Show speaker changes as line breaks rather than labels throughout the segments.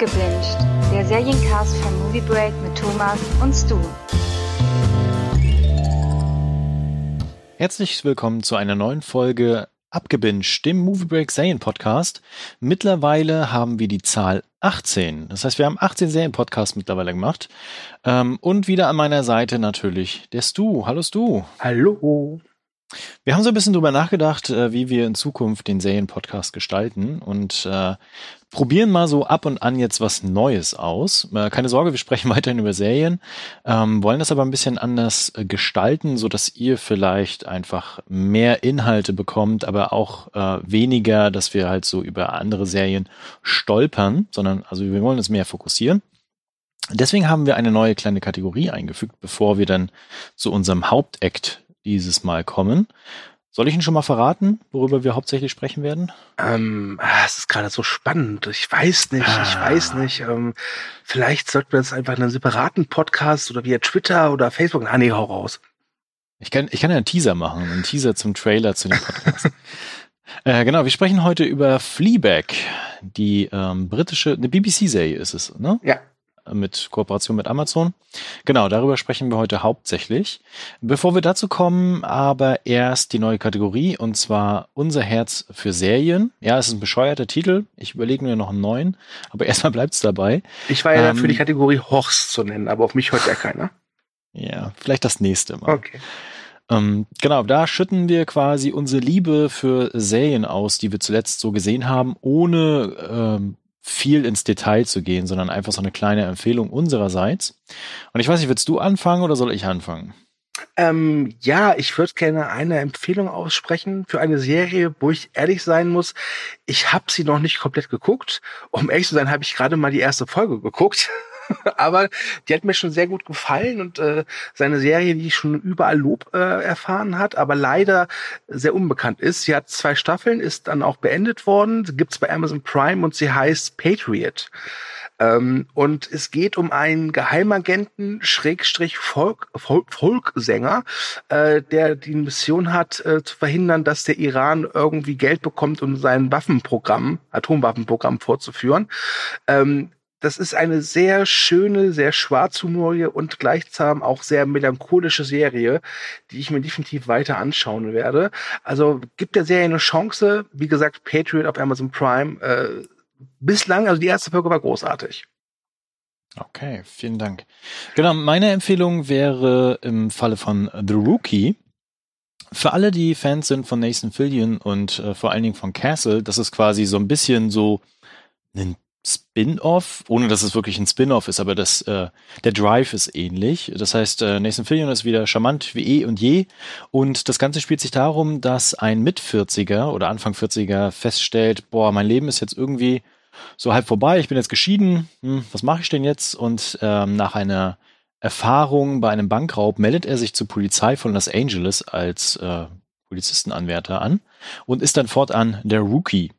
Abgebinged, der Seriencast von Movie Break mit Thomas und Stu.
Herzlich willkommen zu einer neuen Folge Abgebinged, dem Movie Break Serien Podcast. Mittlerweile haben wir die Zahl 18. Das heißt, wir haben 18 Serien Podcasts mittlerweile gemacht. Ähm, und wieder an meiner Seite natürlich der Stu. Hallo Stu.
Hallo.
Wir haben so ein bisschen drüber nachgedacht, äh, wie wir in Zukunft den Serien-Podcast gestalten und äh, probieren mal so ab und an jetzt was Neues aus. Äh, keine Sorge, wir sprechen weiterhin über Serien, ähm, wollen das aber ein bisschen anders äh, gestalten, so dass ihr vielleicht einfach mehr Inhalte bekommt, aber auch äh, weniger, dass wir halt so über andere Serien stolpern, sondern also wir wollen uns mehr fokussieren. Deswegen haben wir eine neue kleine Kategorie eingefügt, bevor wir dann zu unserem Hauptakt dieses Mal kommen. Soll ich Ihnen schon mal verraten, worüber wir hauptsächlich sprechen werden?
Ähm, ah, es ist gerade so spannend. Ich weiß nicht, ah. ich weiß nicht. Ähm, vielleicht sollten wir jetzt einfach einen separaten Podcast oder via Twitter oder Facebook. Ah, nee, hau raus.
Ich kann, ich kann ja einen Teaser machen, einen Teaser zum Trailer zu dem Podcast. äh, genau, wir sprechen heute über Fleabag, die ähm, britische, eine BBC-Serie ist es, ne?
Ja
mit Kooperation mit Amazon. Genau, darüber sprechen wir heute hauptsächlich. Bevor wir dazu kommen, aber erst die neue Kategorie und zwar unser Herz für Serien. Ja, es ist ein bescheuerter Titel. Ich überlege mir noch einen neuen, aber erstmal bleibt es dabei.
Ich war ja ähm, für die Kategorie Horst zu nennen, aber auf mich hört ja keiner.
Ja, vielleicht das nächste Mal.
Okay.
Ähm, genau, da schütten wir quasi unsere Liebe für Serien aus, die wir zuletzt so gesehen haben, ohne ähm, viel ins Detail zu gehen, sondern einfach so eine kleine Empfehlung unsererseits. Und ich weiß nicht, willst du anfangen oder soll ich anfangen?
Ähm, ja, ich würde gerne eine Empfehlung aussprechen für eine Serie, wo ich ehrlich sein muss, ich habe sie noch nicht komplett geguckt. Um ehrlich zu sein, habe ich gerade mal die erste Folge geguckt. aber die hat mir schon sehr gut gefallen und äh, seine Serie, die schon überall Lob äh, erfahren hat, aber leider sehr unbekannt ist. Sie hat zwei Staffeln, ist dann auch beendet worden, gibt's bei Amazon Prime und sie heißt Patriot. Ähm, und es geht um einen Geheimagenten, Schrägstrich Volk, Volk, Volksänger, äh, der die Mission hat, äh, zu verhindern, dass der Iran irgendwie Geld bekommt, um sein Waffenprogramm, Atomwaffenprogramm vorzuführen. Ähm, das ist eine sehr schöne, sehr schwarzhumorige und gleichsam auch sehr melancholische Serie, die ich mir definitiv weiter anschauen werde. Also gibt der Serie eine Chance. Wie gesagt, Patriot auf Amazon Prime. Äh, bislang, also die erste Folge war großartig.
Okay, vielen Dank. Genau, meine Empfehlung wäre im Falle von The Rookie. Für alle, die Fans sind von Nathan Fillion und äh, vor allen Dingen von Castle, das ist quasi so ein bisschen so ein Spin-off, ohne dass es wirklich ein Spin-off ist, aber das, äh, der Drive ist ähnlich. Das heißt, äh, Nathan Fillion ist wieder charmant wie eh und je. Und das Ganze spielt sich darum, dass ein Mit-40er oder Anfang 40er feststellt, boah, mein Leben ist jetzt irgendwie so halb vorbei, ich bin jetzt geschieden, hm, was mache ich denn jetzt? Und ähm, nach einer Erfahrung bei einem Bankraub meldet er sich zur Polizei von Los Angeles als äh, Polizistenanwärter an und ist dann fortan der Rookie.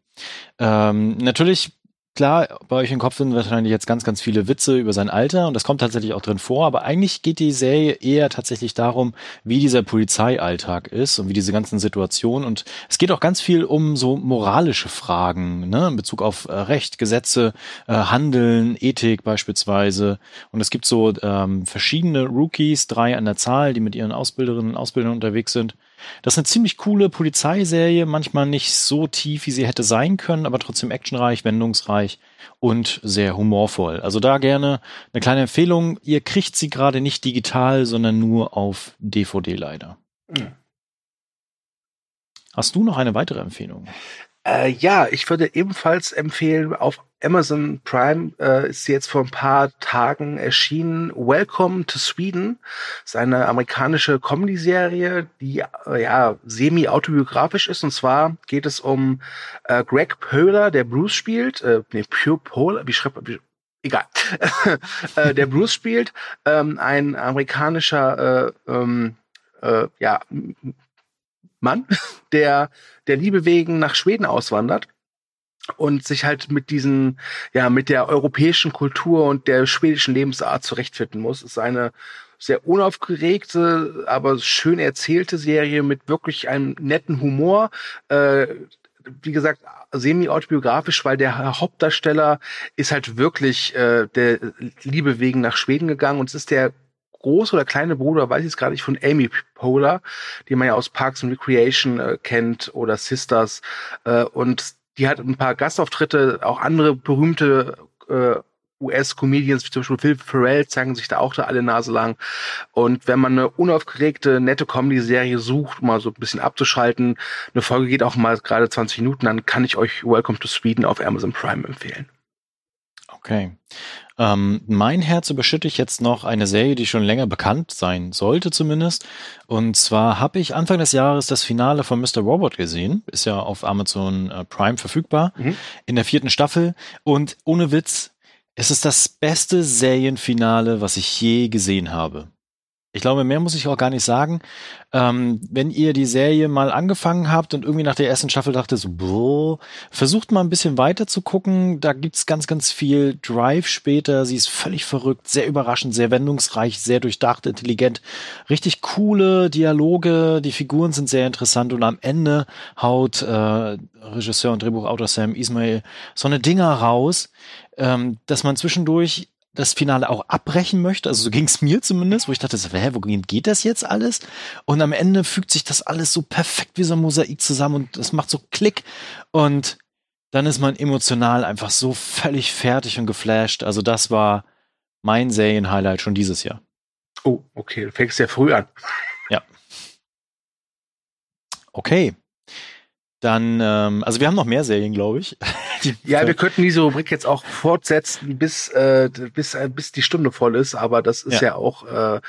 Ähm, natürlich Klar, bei euch im Kopf sind wahrscheinlich jetzt ganz, ganz viele Witze über sein Alter und das kommt tatsächlich auch drin vor, aber eigentlich geht die Serie eher tatsächlich darum, wie dieser Polizeialltag ist und wie diese ganzen Situationen und es geht auch ganz viel um so moralische Fragen, ne, in Bezug auf äh, Recht, Gesetze, äh, Handeln, Ethik beispielsweise und es gibt so ähm, verschiedene Rookies, drei an der Zahl, die mit ihren Ausbilderinnen und Ausbildern unterwegs sind das ist eine ziemlich coole Polizeiserie, manchmal nicht so tief, wie sie hätte sein können, aber trotzdem actionreich, wendungsreich und sehr humorvoll. Also da gerne eine kleine Empfehlung. Ihr kriegt sie gerade nicht digital, sondern nur auf DVD leider. Mhm. Hast du noch eine weitere Empfehlung?
Äh, ja, ich würde ebenfalls empfehlen, auf Amazon Prime äh, ist jetzt vor ein paar Tagen erschienen. Welcome to Sweden. Ist eine amerikanische Comedy-Serie, die äh, ja semi-autobiografisch ist. Und zwar geht es um äh, Greg Pöhler, der Bruce spielt. Äh, nee, Pure Pole, wie schreibt man? Egal. äh, der Bruce spielt. Ähm, ein amerikanischer äh, ähm, äh, ja, Mann, der der Liebe wegen nach Schweden auswandert und sich halt mit diesen, ja, mit der europäischen Kultur und der schwedischen Lebensart zurechtfinden muss. Es ist eine sehr unaufgeregte, aber schön erzählte Serie mit wirklich einem netten Humor. Äh, wie gesagt, semi-autobiografisch, weil der Hauptdarsteller ist halt wirklich äh, der Liebe wegen nach Schweden gegangen und es ist der große oder kleine Bruder, weiß ich es gerade nicht, von Amy Poehler, die man ja aus Parks and Recreation äh, kennt oder Sisters. Äh, und die hat ein paar Gastauftritte, auch andere berühmte äh, US-Comedians, wie zum Beispiel Phil Ferrell, zeigen sich da auch da alle Nase lang. Und wenn man eine unaufgeregte, nette Comedy-Serie sucht, um mal so ein bisschen abzuschalten, eine Folge geht auch mal gerade 20 Minuten, dann kann ich euch Welcome to Sweden auf Amazon Prime empfehlen.
Okay. Ähm, mein Herz überschütte ich jetzt noch eine Serie, die schon länger bekannt sein sollte zumindest. Und zwar habe ich Anfang des Jahres das Finale von Mr. Robot gesehen. Ist ja auf Amazon äh, Prime verfügbar. Mhm. In der vierten Staffel. Und ohne Witz, es ist das beste Serienfinale, was ich je gesehen habe. Ich glaube, mehr muss ich auch gar nicht sagen. Ähm, wenn ihr die Serie mal angefangen habt und irgendwie nach der ersten Staffel dachte so, boah, versucht mal ein bisschen weiter zu gucken. Da gibt's ganz, ganz viel Drive später. Sie ist völlig verrückt, sehr überraschend, sehr wendungsreich, sehr durchdacht, intelligent. Richtig coole Dialoge. Die Figuren sind sehr interessant und am Ende haut äh, Regisseur und Drehbuchautor Sam Ismail so eine Dinger raus, ähm, dass man zwischendurch das Finale auch abbrechen möchte. Also so ging es mir zumindest, wo ich dachte, hä, wohin geht das jetzt alles? Und am Ende fügt sich das alles so perfekt wie so ein Mosaik zusammen und es macht so Klick. Und dann ist man emotional einfach so völlig fertig und geflasht. Also das war mein Serienhighlight schon dieses Jahr.
Oh, okay, du fängst sehr früh an.
Ja. Okay. Dann, ähm, also wir haben noch mehr Serien, glaube ich.
ja, wir könnten diese Rubrik jetzt auch fortsetzen, bis äh, bis äh, bis die Stunde voll ist, aber das ist ja, ja auch äh,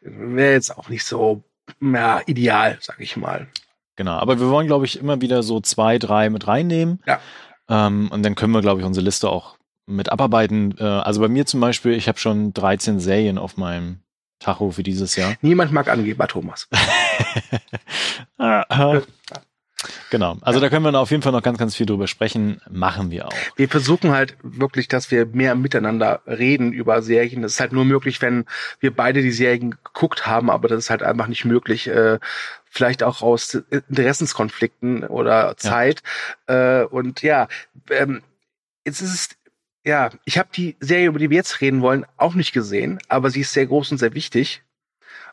wäre jetzt auch nicht so ja, ideal, sag ich mal.
Genau, aber wir wollen, glaube ich, immer wieder so zwei, drei mit reinnehmen.
Ja.
Ähm, und dann können wir, glaube ich, unsere Liste auch mit abarbeiten. Äh, also bei mir zum Beispiel, ich habe schon 13 Serien auf meinem Tacho für dieses Jahr.
Niemand mag Angeber, Thomas.
Genau. Also ja. da können wir auf jeden Fall noch ganz, ganz viel drüber sprechen. Machen wir auch.
Wir versuchen halt wirklich, dass wir mehr miteinander reden über Serien. Das ist halt nur möglich, wenn wir beide die Serien geguckt haben, aber das ist halt einfach nicht möglich. Äh, vielleicht auch aus Interessenskonflikten oder Zeit. Ja. Äh, und ja, ähm, jetzt ist es ja, ich habe die Serie, über die wir jetzt reden wollen, auch nicht gesehen, aber sie ist sehr groß und sehr wichtig.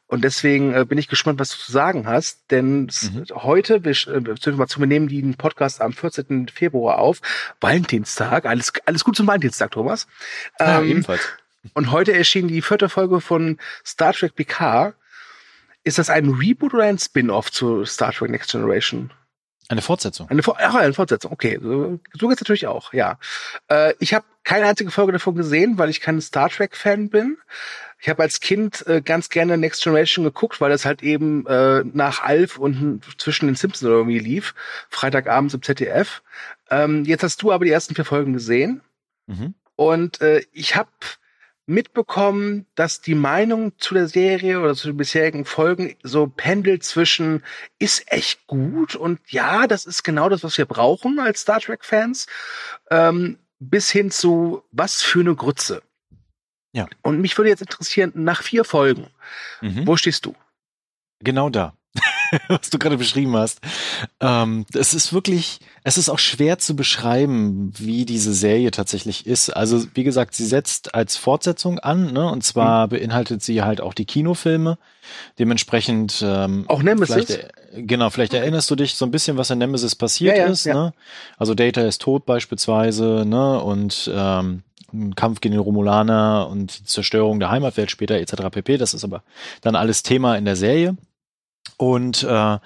Und deswegen äh, bin ich gespannt, was du zu sagen hast, denn mhm. heute, wir, äh, wir nehmen den Podcast am 14. Februar auf, Valentinstag, alles, alles gut zum Valentinstag, Thomas.
Ja, ähm, ebenfalls.
Und heute erschien die vierte Folge von Star Trek Picard. Ist das ein Reboot oder ein Spin-off zu Star Trek Next Generation?
Eine Fortsetzung.
Eine, ach, eine Fortsetzung, okay. So, so geht's natürlich auch, ja. Äh, ich habe keine einzige Folge davon gesehen, weil ich kein Star Trek-Fan bin. Ich habe als Kind äh, ganz gerne Next Generation geguckt, weil das halt eben äh, nach Alf und zwischen den Simpsons irgendwie lief. Freitagabends im ZDF. Ähm, jetzt hast du aber die ersten vier Folgen gesehen. Mhm. Und äh, ich habe mitbekommen, dass die Meinung zu der Serie oder zu den bisherigen Folgen so pendelt zwischen ist echt gut und ja, das ist genau das, was wir brauchen als Star Trek-Fans, ähm, bis hin zu was für eine Grütze.
Ja.
Und mich würde jetzt interessieren, nach vier Folgen, mhm. wo stehst du?
Genau da. was du gerade beschrieben hast. Ähm, es ist wirklich, es ist auch schwer zu beschreiben, wie diese Serie tatsächlich ist. Also, wie gesagt, sie setzt als Fortsetzung an, ne? Und zwar mhm. beinhaltet sie halt auch die Kinofilme. Dementsprechend
ähm, auch Nemesis.
Vielleicht, genau, vielleicht okay. erinnerst du dich so ein bisschen, was in Nemesis passiert ja, ja, ist. Ja. Ne? Also Data ist tot beispielsweise, ne? Und ähm, ein Kampf gegen den Romulaner und die Zerstörung der Heimatwelt später etc. pp. Das ist aber dann alles Thema in der Serie und äh,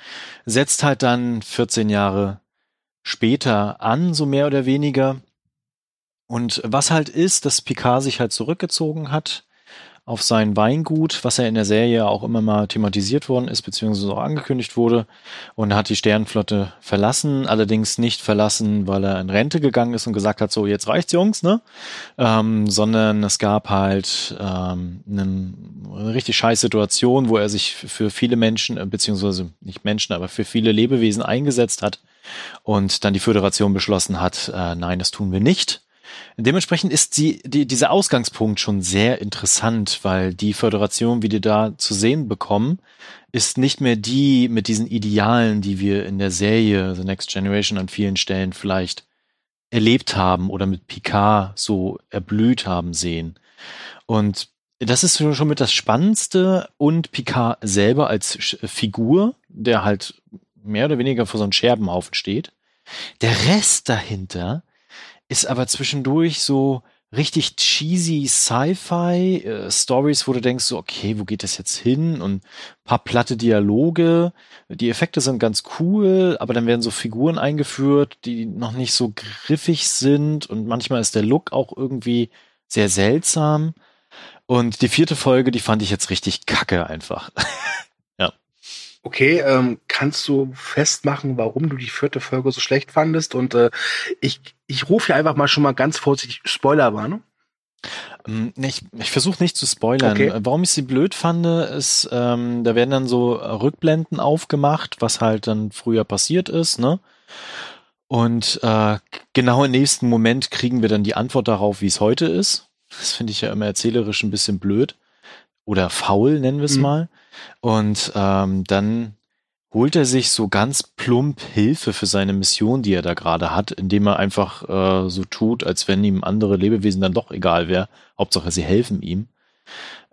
setzt halt dann 14 Jahre später an, so mehr oder weniger. Und was halt ist, dass Picard sich halt zurückgezogen hat auf sein Weingut, was ja in der Serie auch immer mal thematisiert worden ist, beziehungsweise auch angekündigt wurde, und hat die Sternenflotte verlassen, allerdings nicht verlassen, weil er in Rente gegangen ist und gesagt hat, so jetzt reicht's Jungs, ne? Ähm, sondern es gab halt ähm, eine richtig scheiß Situation, wo er sich für viele Menschen, äh, beziehungsweise nicht Menschen, aber für viele Lebewesen eingesetzt hat und dann die Föderation beschlossen hat, äh, nein, das tun wir nicht Dementsprechend ist sie, die, dieser Ausgangspunkt schon sehr interessant, weil die Föderation, wie die da zu sehen bekommen, ist nicht mehr die mit diesen Idealen, die wir in der Serie The Next Generation an vielen Stellen vielleicht erlebt haben oder mit Picard so erblüht haben sehen. Und das ist schon mit das Spannendste und Picard selber als Figur, der halt mehr oder weniger vor so einem Scherbenhaufen steht. Der Rest dahinter ist aber zwischendurch so richtig cheesy Sci-Fi äh, Stories, wo du denkst so, okay, wo geht das jetzt hin? Und paar platte Dialoge. Die Effekte sind ganz cool, aber dann werden so Figuren eingeführt, die noch nicht so griffig sind und manchmal ist der Look auch irgendwie sehr seltsam. Und die vierte Folge, die fand ich jetzt richtig kacke einfach.
Okay, ähm, kannst du festmachen, warum du die vierte Folge so schlecht fandest? Und äh, ich, ich rufe hier einfach mal schon mal ganz vorsichtig Spoilerwarnung.
Ähm, ich, ich versuche nicht zu spoilern. Okay. Warum ich sie blöd fand, ist, ähm, da werden dann so Rückblenden aufgemacht, was halt dann früher passiert ist, ne? Und äh, genau im nächsten Moment kriegen wir dann die Antwort darauf, wie es heute ist. Das finde ich ja immer erzählerisch ein bisschen blöd. Oder faul, nennen wir es mhm. mal. Und ähm, dann holt er sich so ganz plump Hilfe für seine Mission, die er da gerade hat, indem er einfach äh, so tut, als wenn ihm andere Lebewesen dann doch egal wäre. Hauptsache, sie helfen ihm.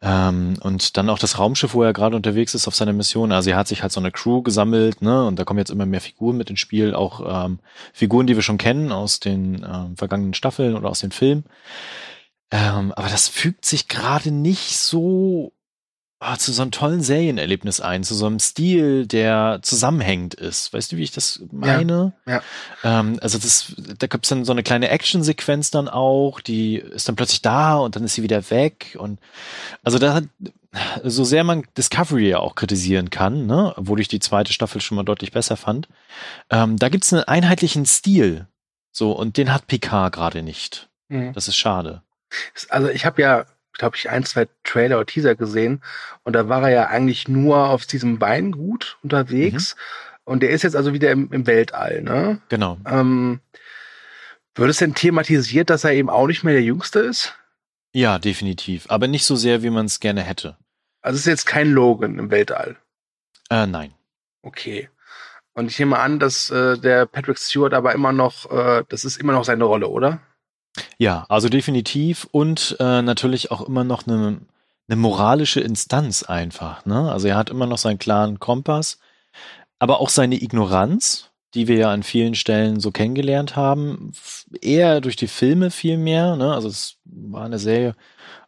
Ähm, und dann auch das Raumschiff, wo er gerade unterwegs ist auf seiner Mission. Also er hat sich halt so eine Crew gesammelt, ne? Und da kommen jetzt immer mehr Figuren mit ins Spiel, auch ähm, Figuren, die wir schon kennen aus den ähm, vergangenen Staffeln oder aus den Filmen. Ähm, aber das fügt sich gerade nicht so oh, zu so einem tollen Serienerlebnis ein, zu so einem Stil, der zusammenhängend ist. Weißt du, wie ich das meine?
Ja. ja.
Ähm, also das, da gibt's dann so eine kleine Actionsequenz dann auch, die ist dann plötzlich da und dann ist sie wieder weg. Und also da so sehr man Discovery ja auch kritisieren kann, ne, obwohl ich die zweite Staffel schon mal deutlich besser fand, ähm, da gibt's einen einheitlichen Stil. So, und den hat Picard gerade nicht. Mhm. Das ist schade.
Also ich habe ja, glaube ich, ein, zwei Trailer oder Teaser gesehen und da war er ja eigentlich nur auf diesem Weingut unterwegs mhm. und der ist jetzt also wieder im, im Weltall, ne?
Genau.
Ähm, wird es denn thematisiert, dass er eben auch nicht mehr der Jüngste ist?
Ja, definitiv. Aber nicht so sehr, wie man es gerne hätte.
Also es ist jetzt kein Logan im Weltall.
Äh, nein.
Okay. Und ich nehme an, dass äh, der Patrick Stewart aber immer noch, äh, das ist immer noch seine Rolle, oder?
Ja, also definitiv und äh, natürlich auch immer noch eine, eine moralische Instanz einfach. Ne? Also er hat immer noch seinen klaren Kompass, aber auch seine Ignoranz, die wir ja an vielen Stellen so kennengelernt haben, eher durch die Filme viel mehr. Ne? Also es war eine Serie,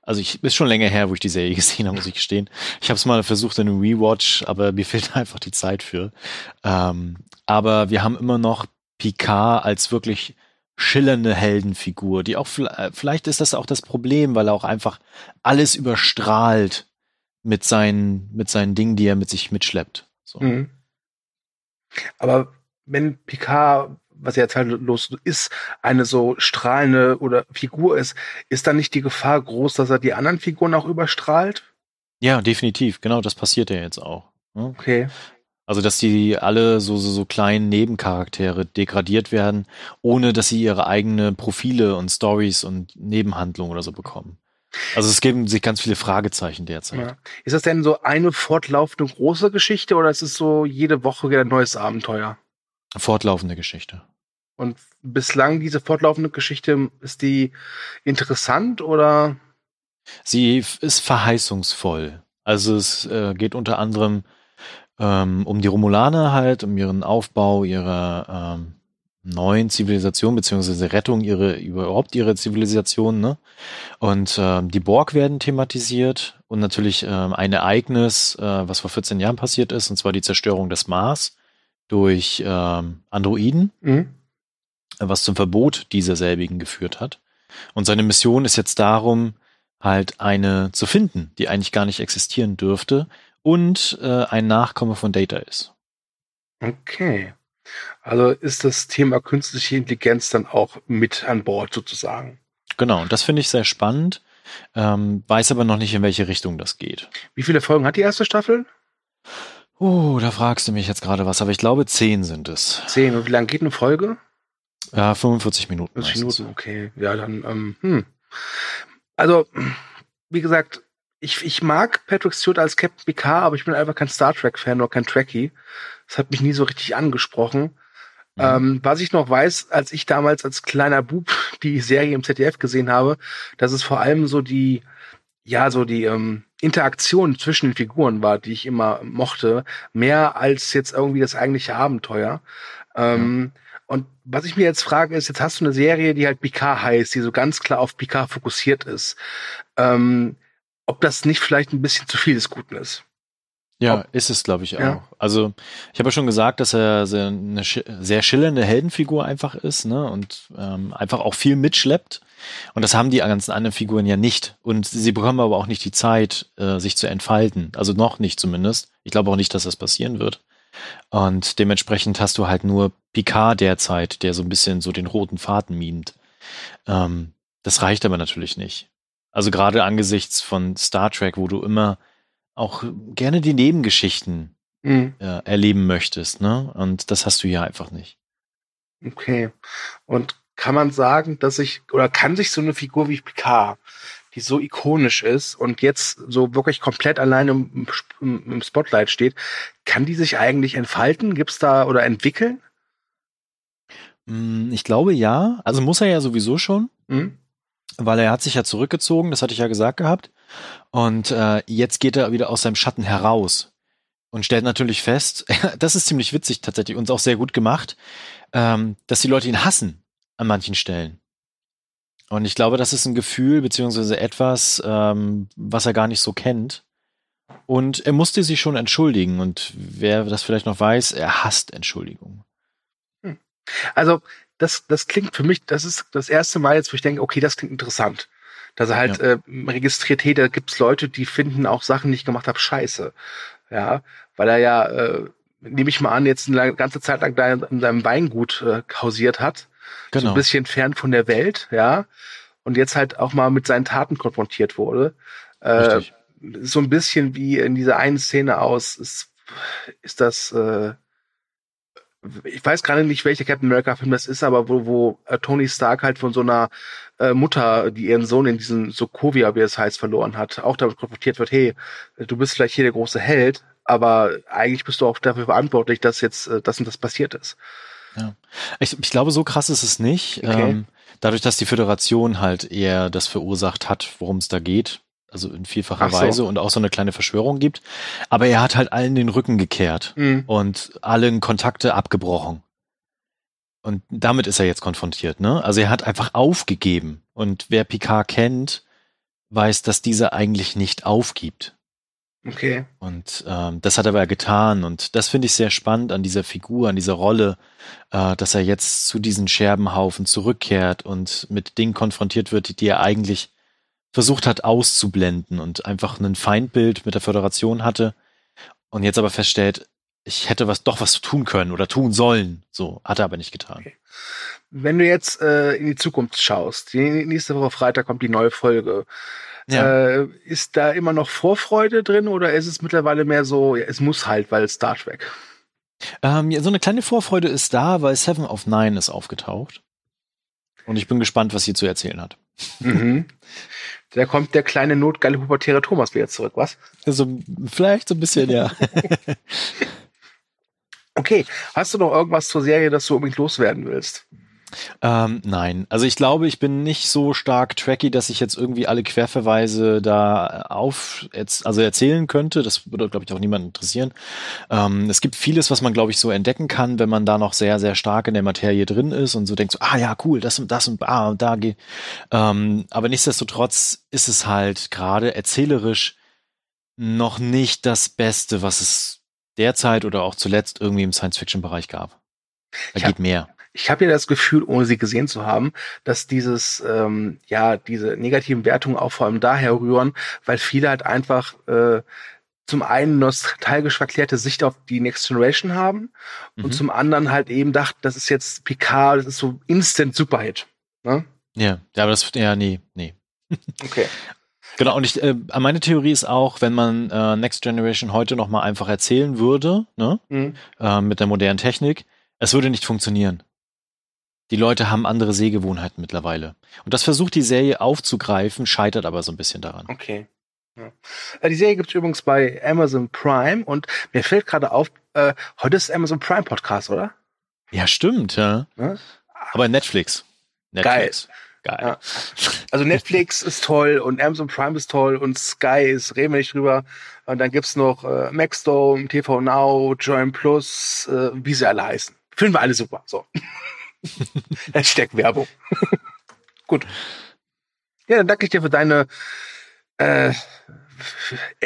also ich ist schon länger her, wo ich die Serie gesehen habe, muss ich gestehen. Ich habe es mal versucht in einem Rewatch, aber mir fehlt einfach die Zeit für. Ähm, aber wir haben immer noch Picard als wirklich schillernde Heldenfigur, die auch äh, vielleicht ist das auch das Problem, weil er auch einfach alles überstrahlt mit seinen mit seinen Dingen, die er mit sich mitschleppt. So. Mhm.
Aber wenn Picard, was er jetzt halt los ist, eine so strahlende oder Figur ist, ist dann nicht die Gefahr groß, dass er die anderen Figuren auch überstrahlt?
Ja, definitiv. Genau, das passiert ja jetzt auch.
Ne? Okay.
Also, dass die alle so, so, so kleinen Nebencharaktere degradiert werden, ohne dass sie ihre eigene Profile und Stories und Nebenhandlungen oder so bekommen. Also es geben sich ganz viele Fragezeichen derzeit. Ja.
Ist das denn so eine fortlaufende große Geschichte oder ist es so jede Woche wieder ein neues Abenteuer?
Fortlaufende Geschichte.
Und bislang diese fortlaufende Geschichte, ist die interessant oder?
Sie ist verheißungsvoll. Also es äh, geht unter anderem ähm, um die Romulaner halt, um ihren Aufbau ihrer ähm, neuen Zivilisation beziehungsweise Rettung ihre überhaupt ihre Zivilisation ne? Und ähm, die Borg werden thematisiert und natürlich ähm, ein Ereignis äh, was vor 14 Jahren passiert ist und zwar die Zerstörung des Mars durch ähm, Androiden. Mhm. was zum Verbot dieser selbigen geführt hat. Und seine Mission ist jetzt darum halt eine zu finden die eigentlich gar nicht existieren dürfte und äh, ein Nachkomme von Data ist.
Okay. Also ist das Thema künstliche Intelligenz dann auch mit an Bord sozusagen.
Genau, und das finde ich sehr spannend, ähm, weiß aber noch nicht, in welche Richtung das geht.
Wie viele Folgen hat die erste Staffel?
Oh, da fragst du mich jetzt gerade was, aber ich glaube zehn sind es.
Zehn. Und wie lange geht eine Folge?
Ja, 45 Minuten.
40 Minuten, okay. Ja, dann, ähm, hm. Also, wie gesagt, ich, ich mag Patrick Stewart als Captain Picard, aber ich bin einfach kein Star Trek-Fan oder kein Trekkie. Das hat mich nie so richtig angesprochen. Mhm. Ähm, was ich noch weiß, als ich damals als kleiner Bub die Serie im ZDF gesehen habe, dass es vor allem so die, ja, so die ähm, Interaktion zwischen den Figuren war, die ich immer mochte, mehr als jetzt irgendwie das eigentliche Abenteuer. Ähm, mhm. Und was ich mir jetzt frage, ist, jetzt hast du eine Serie, die halt Picard heißt, die so ganz klar auf Picard fokussiert ist. Ähm, ob das nicht vielleicht ein bisschen zu viel des Guten ist.
Ja, ist es, glaube ich, auch. Ja. Also, ich habe ja schon gesagt, dass er eine sehr schillernde Heldenfigur einfach ist, ne? Und ähm, einfach auch viel mitschleppt. Und das haben die ganzen anderen Figuren ja nicht. Und sie bekommen aber auch nicht die Zeit, äh, sich zu entfalten. Also noch nicht zumindest. Ich glaube auch nicht, dass das passieren wird. Und dementsprechend hast du halt nur Picard derzeit, der so ein bisschen so den roten Faden mimt. Ähm, das reicht aber natürlich nicht. Also gerade angesichts von Star Trek, wo du immer auch gerne die Nebengeschichten mhm. äh, erleben möchtest, ne? Und das hast du hier einfach nicht.
Okay. Und kann man sagen, dass ich, oder kann sich so eine Figur wie Picard, die so ikonisch ist und jetzt so wirklich komplett allein im, im Spotlight steht, kann die sich eigentlich entfalten? Gibt's da oder entwickeln?
Hm, ich glaube ja. Also muss er ja sowieso schon. Mhm. Weil er hat sich ja zurückgezogen, das hatte ich ja gesagt gehabt. Und äh, jetzt geht er wieder aus seinem Schatten heraus und stellt natürlich fest, das ist ziemlich witzig tatsächlich und auch sehr gut gemacht, ähm, dass die Leute ihn hassen an manchen Stellen. Und ich glaube, das ist ein Gefühl beziehungsweise etwas, ähm, was er gar nicht so kennt. Und er musste sich schon entschuldigen. Und wer das vielleicht noch weiß, er hasst Entschuldigungen.
Hm. Also das, das klingt für mich, das ist das erste Mal jetzt, wo ich denke, okay, das klingt interessant dass er halt ja. äh, registriert, hey, da gibt's Leute, die finden auch Sachen, die ich gemacht habe, scheiße. Ja, weil er ja, äh, nehme ich mal an, jetzt eine ganze Zeit lang da in seinem Weingut äh, hausiert hat. Genau. So ein bisschen fern von der Welt, ja. Und jetzt halt auch mal mit seinen Taten konfrontiert wurde. Äh, so ein bisschen wie in dieser einen Szene aus, ist, ist das, äh, ich weiß gerade nicht, welcher Captain America Film das ist, aber wo, wo äh, Tony Stark halt von so einer äh, Mutter, die ihren Sohn in diesen Sokovia, wie es heißt, verloren hat, auch damit konfrontiert wird, hey, du bist vielleicht hier der große Held, aber eigentlich bist du auch dafür verantwortlich, dass jetzt äh, das und das passiert ist.
Ja. Ich, ich glaube, so krass ist es nicht. Okay. Ähm, dadurch, dass die Föderation halt eher das verursacht hat, worum es da geht, also in vielfacher so. Weise und auch so eine kleine Verschwörung gibt. Aber er hat halt allen den Rücken gekehrt mhm. und allen Kontakte abgebrochen. Und damit ist er jetzt konfrontiert, ne? Also er hat einfach aufgegeben. Und wer Picard kennt, weiß, dass dieser eigentlich nicht aufgibt.
Okay.
Und ähm, das hat er aber getan. Und das finde ich sehr spannend an dieser Figur, an dieser Rolle, äh, dass er jetzt zu diesen Scherbenhaufen zurückkehrt und mit Dingen konfrontiert wird, die er eigentlich versucht hat auszublenden und einfach ein Feindbild mit der Föderation hatte und jetzt aber feststellt, ich hätte was doch was tun können oder tun sollen. So, hat er aber nicht getan. Okay.
Wenn du jetzt äh, in die Zukunft schaust, die nächste Woche Freitag kommt die neue Folge. Ja. Äh, ist da immer noch Vorfreude drin oder ist es mittlerweile mehr so, ja, es muss halt, weil Star Trek?
Ähm, ja, so eine kleine Vorfreude ist da, weil Seven of Nine ist aufgetaucht. Und ich bin gespannt, was sie zu erzählen hat.
Mhm. Da kommt der kleine notgeile pubertäre Thomas wieder zurück, was?
Also vielleicht so ein bisschen, ja.
okay, hast du noch irgendwas zur Serie, das du unbedingt loswerden willst?
Ähm, nein, also ich glaube, ich bin nicht so stark tracky, dass ich jetzt irgendwie alle Querverweise da auf, also erzählen könnte. Das würde, glaube ich, auch niemanden interessieren. Ähm, es gibt vieles, was man, glaube ich, so entdecken kann, wenn man da noch sehr, sehr stark in der Materie drin ist und so denkt, so, ah ja, cool, das und das und ah, und da geht. Ähm, aber nichtsdestotrotz ist es halt gerade erzählerisch noch nicht das Beste, was es derzeit oder auch zuletzt irgendwie im Science-Fiction-Bereich gab. Da geht mehr
ich habe ja das Gefühl, ohne sie gesehen zu haben, dass dieses, ähm, ja, diese negativen Wertungen auch vor allem daher rühren, weil viele halt einfach äh, zum einen nostalgisch verklärte Sicht auf die Next Generation haben mhm. und zum anderen halt eben dachten, das ist jetzt Picard, das ist so Instant Superhit. Ne?
Ja, ja, aber das, ja, nee, nee.
Okay.
Genau, und ich, äh, meine Theorie ist auch, wenn man äh, Next Generation heute noch mal einfach erzählen würde, ne, mhm. äh, mit der modernen Technik, es würde nicht funktionieren Die Leute haben andere Sehgewohnheiten mittlerweile. Und das versucht die Serie aufzugreifen, scheitert aber so ein bisschen daran.
Okay. Ja. Äh, Die Serie gibt's übrigens bei Amazon Prime und mir fällt gerade auf, äh, heute ist Amazon Prime Podcast, oder?
Ja, stimmt, ja.
Ne?
Aber Netflix. Netflix. Geil.
Ja. Also Netflix ist toll und Amazon Prime ist toll und Sky ist, reden wir nicht drüber. Und dann gibt's noch äh, Maxdome, TV Now, Join Plus, äh, wie sie alle heißen. Finden wir alle super. So. Hashtag Werbung. Gut. Ja, dann danke ich dir für deine äh,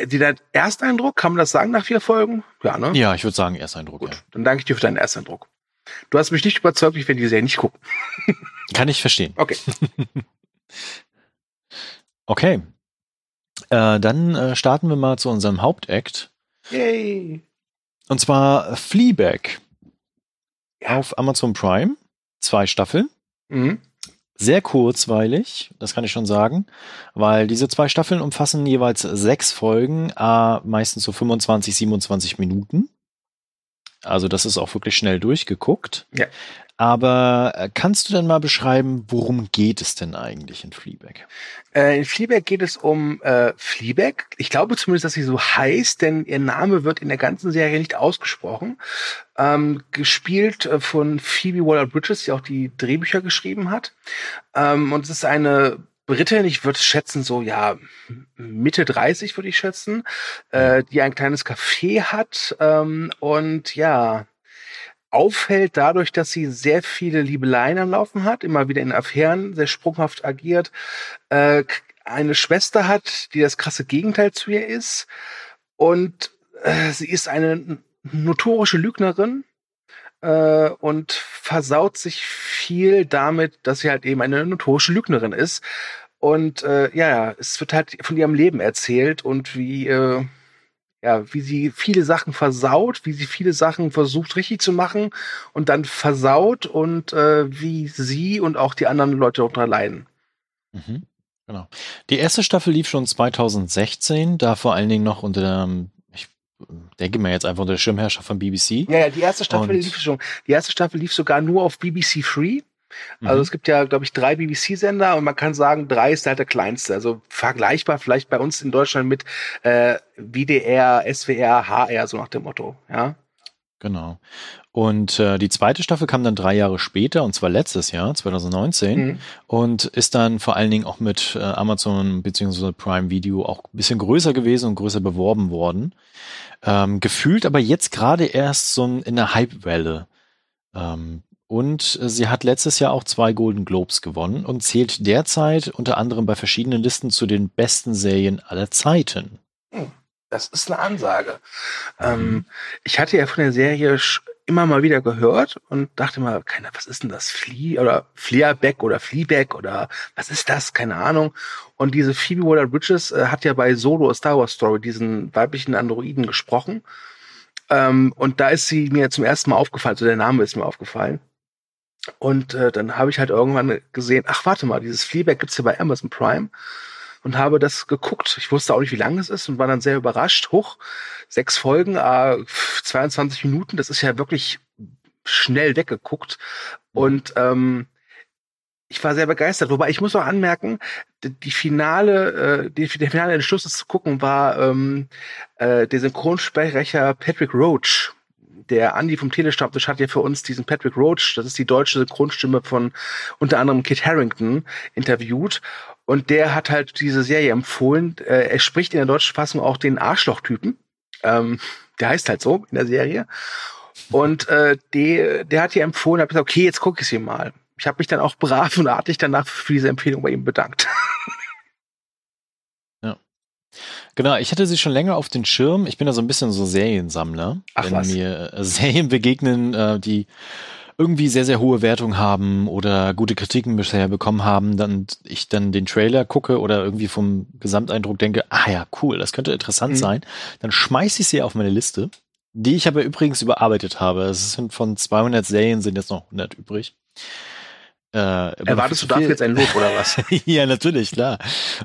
die dein Ersteindruck, kann man das sagen nach vier Folgen? Ja, ne?
Ja, ich würde sagen, Ersteindruck.
Gut,
Ja.
dann danke ich dir für deinen Ersteindruck. Du hast mich nicht überzeugt, ich werde die Serie nicht gucken.
Kann ich verstehen.
Okay.
Okay. Äh, dann äh, starten wir mal zu unserem Hauptakt.
Yay.
Und zwar Fleabag
Ja.
auf Amazon Prime. Zwei Staffeln.
Mhm.
Sehr kurzweilig, das kann ich schon sagen, weil diese zwei Staffeln umfassen jeweils sechs Folgen, äh, meistens so 25, 27 Minuten. Also das ist auch wirklich schnell durchgeguckt.
Ja.
Aber äh, kannst du denn mal beschreiben, worum geht es denn eigentlich in Fleabag?
Äh, in Fleabag geht es um äh, Fleabag. Ich glaube zumindest, dass sie so heißt, denn ihr Name wird in der ganzen Serie nicht ausgesprochen. Ähm, gespielt äh, von Phoebe Waller-Bridges, die auch die Drehbücher geschrieben hat. Ähm, und es ist eine Britin, ich würde schätzen so, ja, Mitte 30 würde ich schätzen, äh, die ein kleines Café hat ähm, und ja, auffällt dadurch, dass sie sehr viele Liebeleien am Laufen hat, immer wieder in Affären sehr sprunghaft agiert, äh, eine Schwester hat, die das krasse Gegenteil zu ihr ist und äh, sie ist eine notorische Lügnerin äh, und versaut sich viel damit, dass sie halt eben eine notorische Lügnerin ist. Und äh, ja, es wird halt von ihrem Leben erzählt und wie äh, ja, wie sie viele Sachen versaut, wie sie viele Sachen versucht richtig zu machen und dann versaut und äh, wie sie und auch die anderen Leute darunter leiden.
Mhm. Genau. Die erste Staffel lief schon 2016, da vor allen Dingen noch unter der, ich denke mal jetzt einfach unter der Schirmherrschaft von BBC.
Ja, ja, die erste Staffel
Und-
lief schon. Die erste Staffel lief sogar nur auf BBC Free. Also
Mhm.
es gibt ja, glaube ich, drei BBC-Sender und man kann sagen, drei ist halt der kleinste. Also vergleichbar vielleicht bei uns in Deutschland mit äh, WDR, SWR, HR, so nach dem Motto. Ja.
Genau. Und äh, die zweite Staffel kam dann drei Jahre später, und zwar letztes Jahr, 2019,
Mhm.
und ist dann vor allen Dingen auch mit äh, Amazon bzw. Prime Video auch ein bisschen größer gewesen und größer beworben worden. Ähm, gefühlt aber jetzt gerade erst so in der Hypewelle. Ähm, und äh, sie hat letztes Jahr auch zwei Golden Globes gewonnen und zählt derzeit unter anderem bei verschiedenen Listen zu den besten Serien aller Zeiten.
Das ist eine Ansage. Ähm, ich hatte ja von der Serie immer mal wieder gehört und dachte mal, keine, was ist denn das? Flea oder Fleabag oder Fleabag oder was ist das? Keine Ahnung. Und diese Phoebe Waller-Bridges äh, hat ja bei Solo A Star Wars Story diesen weiblichen Androiden gesprochen. Ähm, und da ist sie mir zum ersten Mal aufgefallen, also der Name ist mir aufgefallen. Und äh, dann habe ich halt irgendwann gesehen, ach warte mal, dieses Fleabag gibt's ja bei Amazon Prime und habe das geguckt. Ich wusste auch nicht, wie lang es ist und war dann sehr überrascht. Hoch, sechs Folgen, äh, 22 Minuten, das ist ja wirklich schnell weggeguckt. Und ähm, ich war sehr begeistert. Wobei ich muss auch anmerken, die, finale, äh, die, der finale Entschluss, das zu gucken, war ähm, äh, der Synchronsprecher Patrick Roach. Der Andy vom Telestammtisch hat ja für uns diesen Patrick Roach, das ist die deutsche Synchronstimme von unter anderem Kit Harrington, interviewt. Und der hat halt diese Serie empfohlen. Äh, er spricht in der deutschen Fassung auch den Arschlochtypen. Ähm, der heißt halt so in der Serie. Und äh, der, der hat hier empfohlen, hat gesagt, okay, jetzt gucke ich sie mal. Ich habe mich dann auch brav und artig danach für diese Empfehlung bei ihm bedankt.
Genau, ich hatte sie schon länger auf den Schirm. Ich bin da so ein bisschen so Seriensammler.
Ach,
Wenn
was?
mir äh, Serien begegnen, äh, die irgendwie sehr, sehr hohe Wertung haben oder gute Kritiken bisher bekommen haben, dann ich dann den Trailer gucke oder irgendwie vom Gesamteindruck denke, ah ja, cool, das könnte interessant
Mhm.
sein, dann schmeiße ich sie auf meine Liste, die ich aber übrigens überarbeitet habe. Es sind von 200 Serien sind jetzt noch 100 übrig. Äh, aber
Erwartest du dafür jetzt ein Lob oder was?
ja, natürlich, klar.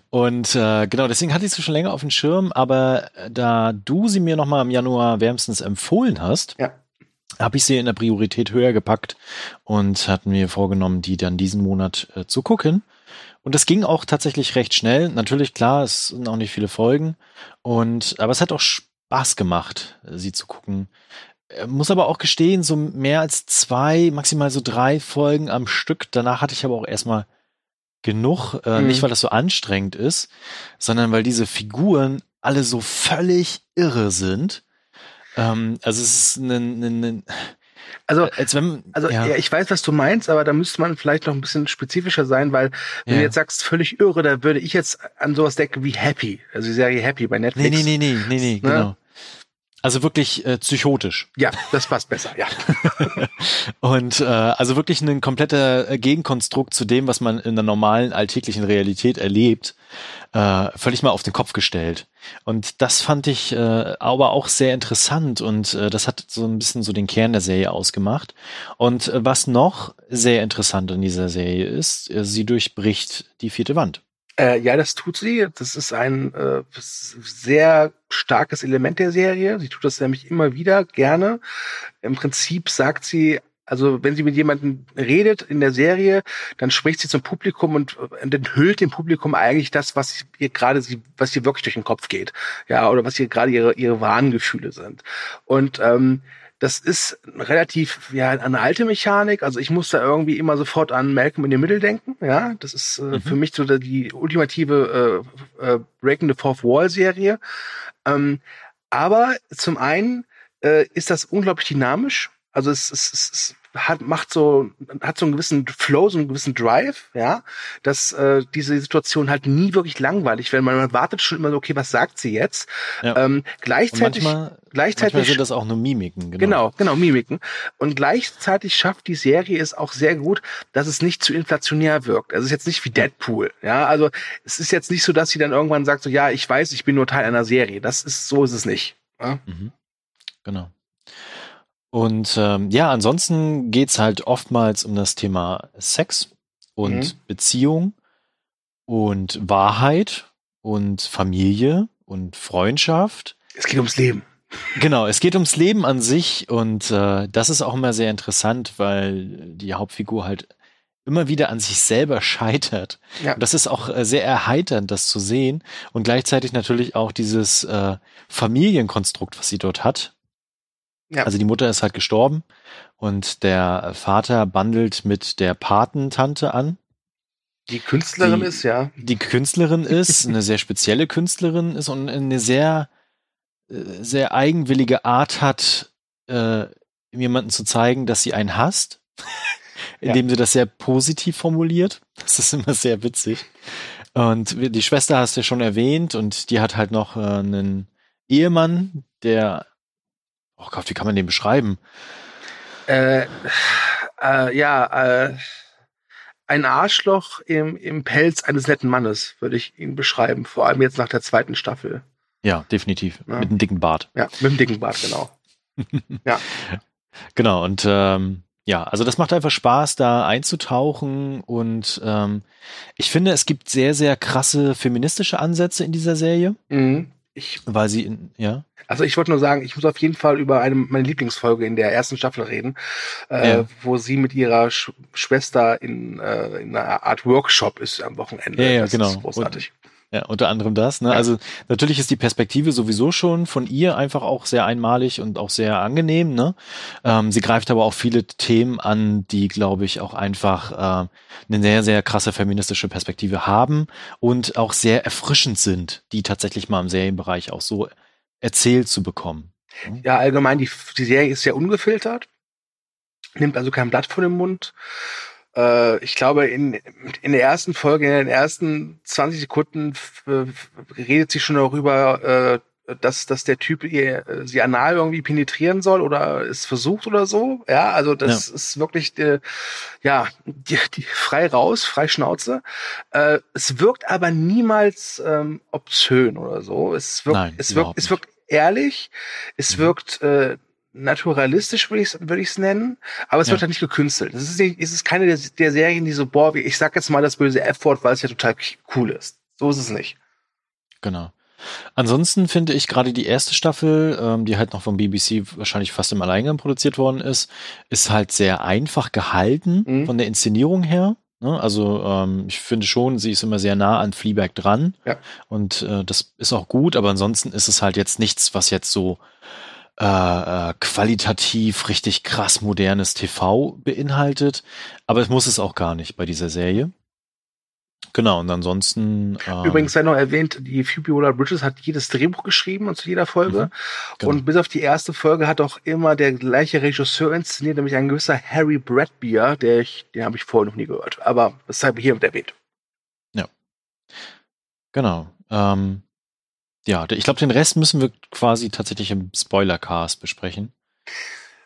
Und äh, genau, deswegen hatte ich sie schon länger auf dem Schirm, aber äh, da du sie mir nochmal im Januar wärmstens empfohlen hast,
Ja.
habe ich sie in der Priorität höher gepackt und hatten mir vorgenommen, die dann diesen Monat äh, zu gucken. Und das ging auch tatsächlich recht schnell. Natürlich, klar, es sind auch nicht viele Folgen. Und, aber es hat auch Spaß gemacht, sie zu gucken. Äh, muss aber auch gestehen, so mehr als zwei, maximal so drei Folgen am Stück. Danach hatte ich aber auch erstmal genug. Äh, mhm. Nicht, weil das so anstrengend ist, sondern weil diese Figuren alle so völlig irre sind. Ähm, also es ist ein, ein, ein
also, als wenn, also ja. ja. ich weiß, was du meinst, aber da müsste man vielleicht noch ein bisschen spezifischer sein, weil wenn ja. du jetzt sagst, völlig irre, da würde ich jetzt an sowas denken wie Happy, also die Serie Happy bei Netflix.
Nee, nee, nee, nee, nee, nee ne? genau. Also wirklich äh, psychotisch.
Ja, das passt besser, ja.
und äh, also wirklich ein kompletter äh, Gegenkonstrukt zu dem, was man in der normalen alltäglichen Realität erlebt, äh, völlig mal auf den Kopf gestellt. Und das fand ich äh, aber auch sehr interessant und äh, das hat so ein bisschen so den Kern der Serie ausgemacht. Und äh, was noch sehr interessant in dieser Serie ist, äh, sie durchbricht die vierte Wand.
Äh, ja, das tut sie. Das ist ein äh, sehr starkes Element der Serie. Sie tut das nämlich immer wieder gerne. Im Prinzip sagt sie, also wenn sie mit jemandem redet in der Serie, dann spricht sie zum Publikum und, und enthüllt dem Publikum eigentlich das, was ihr gerade was ihr wirklich durch den Kopf geht, ja, oder was ihr gerade ihre ihre wahren Gefühle sind. Und ähm, das ist relativ, ja, eine alte Mechanik. Also ich muss da irgendwie immer sofort an Malcolm in the Middle denken. Ja, das ist äh, mhm. für mich so die ultimative äh, äh, Breaking the Fourth Wall Serie. Ähm, aber zum einen äh, ist das unglaublich dynamisch. Also es, es, es, hat, macht so, hat so einen gewissen Flow, so einen gewissen Drive, ja, dass äh, diese Situation halt nie wirklich langweilig wird. Man, man wartet schon immer so, okay, was sagt sie jetzt? Ja. Ähm, gleichzeitig,
manchmal,
gleichzeitig
manchmal sind das auch nur Mimiken.
Genau. genau, genau, Mimiken. Und gleichzeitig schafft die Serie es auch sehr gut, dass es nicht zu inflationär wirkt. Also es ist jetzt nicht wie Deadpool, ja. Also es ist jetzt nicht so, dass sie dann irgendwann sagt so, ja, ich weiß, ich bin nur Teil einer Serie. Das ist so ist es nicht. Ja? Mhm.
Genau. Und ähm, ja, ansonsten geht's halt oftmals um das Thema Sex und mhm. Beziehung und Wahrheit und Familie und Freundschaft.
Es geht ums Leben.
Genau, es geht ums Leben an sich und äh, das ist auch immer sehr interessant, weil die Hauptfigur halt immer wieder an sich selber scheitert. Ja. das ist auch äh, sehr erheiternd, das zu sehen und gleichzeitig natürlich auch dieses äh, Familienkonstrukt, was sie dort hat, ja. Also die Mutter ist halt gestorben und der Vater bandelt mit der Patentante an.
Die Künstlerin die, ist, ja.
Die Künstlerin ist, eine sehr spezielle Künstlerin ist und eine sehr, äh, sehr eigenwillige Art hat, äh, jemanden zu zeigen, dass sie einen hasst, indem ja. sie das sehr positiv formuliert. Das ist immer sehr witzig. Und die Schwester hast du ja schon erwähnt und die hat halt noch äh, einen Ehemann, der oh Gott, wie kann man den beschreiben?
Äh, äh, ja, äh, ein Arschloch im, im Pelz eines netten Mannes, würde ich ihn beschreiben. Vor allem jetzt nach der zweiten Staffel.
Ja, definitiv. Ja. Mit einem dicken Bart.
Ja, mit einem dicken Bart, genau. ja.
Genau, und ähm, ja, also das macht einfach Spaß, da einzutauchen und ähm, ich finde, es gibt sehr, sehr krasse feministische Ansätze in dieser Serie. Mhm. Ich, weil sie, in, ja.
Also ich wollte nur sagen, ich muss auf jeden Fall über eine meine Lieblingsfolge in der ersten Staffel reden, äh, ja. wo sie mit ihrer Sch Schwester in, äh, in einer Art Workshop ist am Wochenende.
Ja, ja das genau. Ist großartig. Und ja, unter anderem das. Ne? Also natürlich ist die Perspektive sowieso schon von ihr einfach auch sehr einmalig und auch sehr angenehm. Ne? Ähm, sie greift aber auch viele Themen an, die, glaube ich, auch einfach äh, eine sehr, sehr krasse feministische Perspektive haben und auch sehr erfrischend sind, die tatsächlich mal im Serienbereich auch so erzählt zu bekommen.
Ja, allgemein, die, die Serie ist sehr ungefiltert, nimmt also kein Blatt vor den Mund ich glaube, in, in der ersten Folge, in den ersten 20 Sekunden redet sie schon darüber, äh, dass, dass der Typ ihr, äh, sie anal irgendwie penetrieren soll oder es versucht oder so. Ja, also das ja. ist wirklich, äh, ja, die, die, frei raus, frei Schnauze. Äh, es wirkt aber niemals ähm, obszön oder so. Es wirkt, Nein, es wirkt, es wirkt ehrlich. Es mhm. wirkt äh, naturalistisch, würde ich es würd ich's nennen, aber es ja. wird halt nicht gekünstelt. Es ist, nicht, es ist keine der, der Serien, die so, boah, ich sag jetzt mal das böse F-Wort, weil es ja total cool ist. So ist es nicht.
Genau. Ansonsten finde ich gerade die erste Staffel, ähm, die halt noch vom BBC wahrscheinlich fast im Alleingang produziert worden ist, ist halt sehr einfach gehalten
Mhm.
von der Inszenierung her. Ne? Also ähm, ich finde schon, sie ist immer sehr nah an Fleabag dran.
Ja.
Und äh, das ist auch gut, aber ansonsten ist es halt jetzt nichts, was jetzt so äh, äh, qualitativ richtig krass modernes TV beinhaltet. Aber es muss es auch gar nicht bei dieser Serie. Genau, und ansonsten. Ähm,
Übrigens sei noch erwähnt, die Phoebe Waller-Bridges hat jedes Drehbuch geschrieben und zu jeder Folge.
genau.
Und bis auf die erste Folge hat auch immer der gleiche Regisseur inszeniert, nämlich ein gewisser Harry Bradbeer, der ich, den habe ich vorher noch nie gehört. Aber das sei hier mit erwähnt.
Genau. Ähm, ja, ich glaube, den Rest müssen wir quasi tatsächlich im Spoilercast besprechen.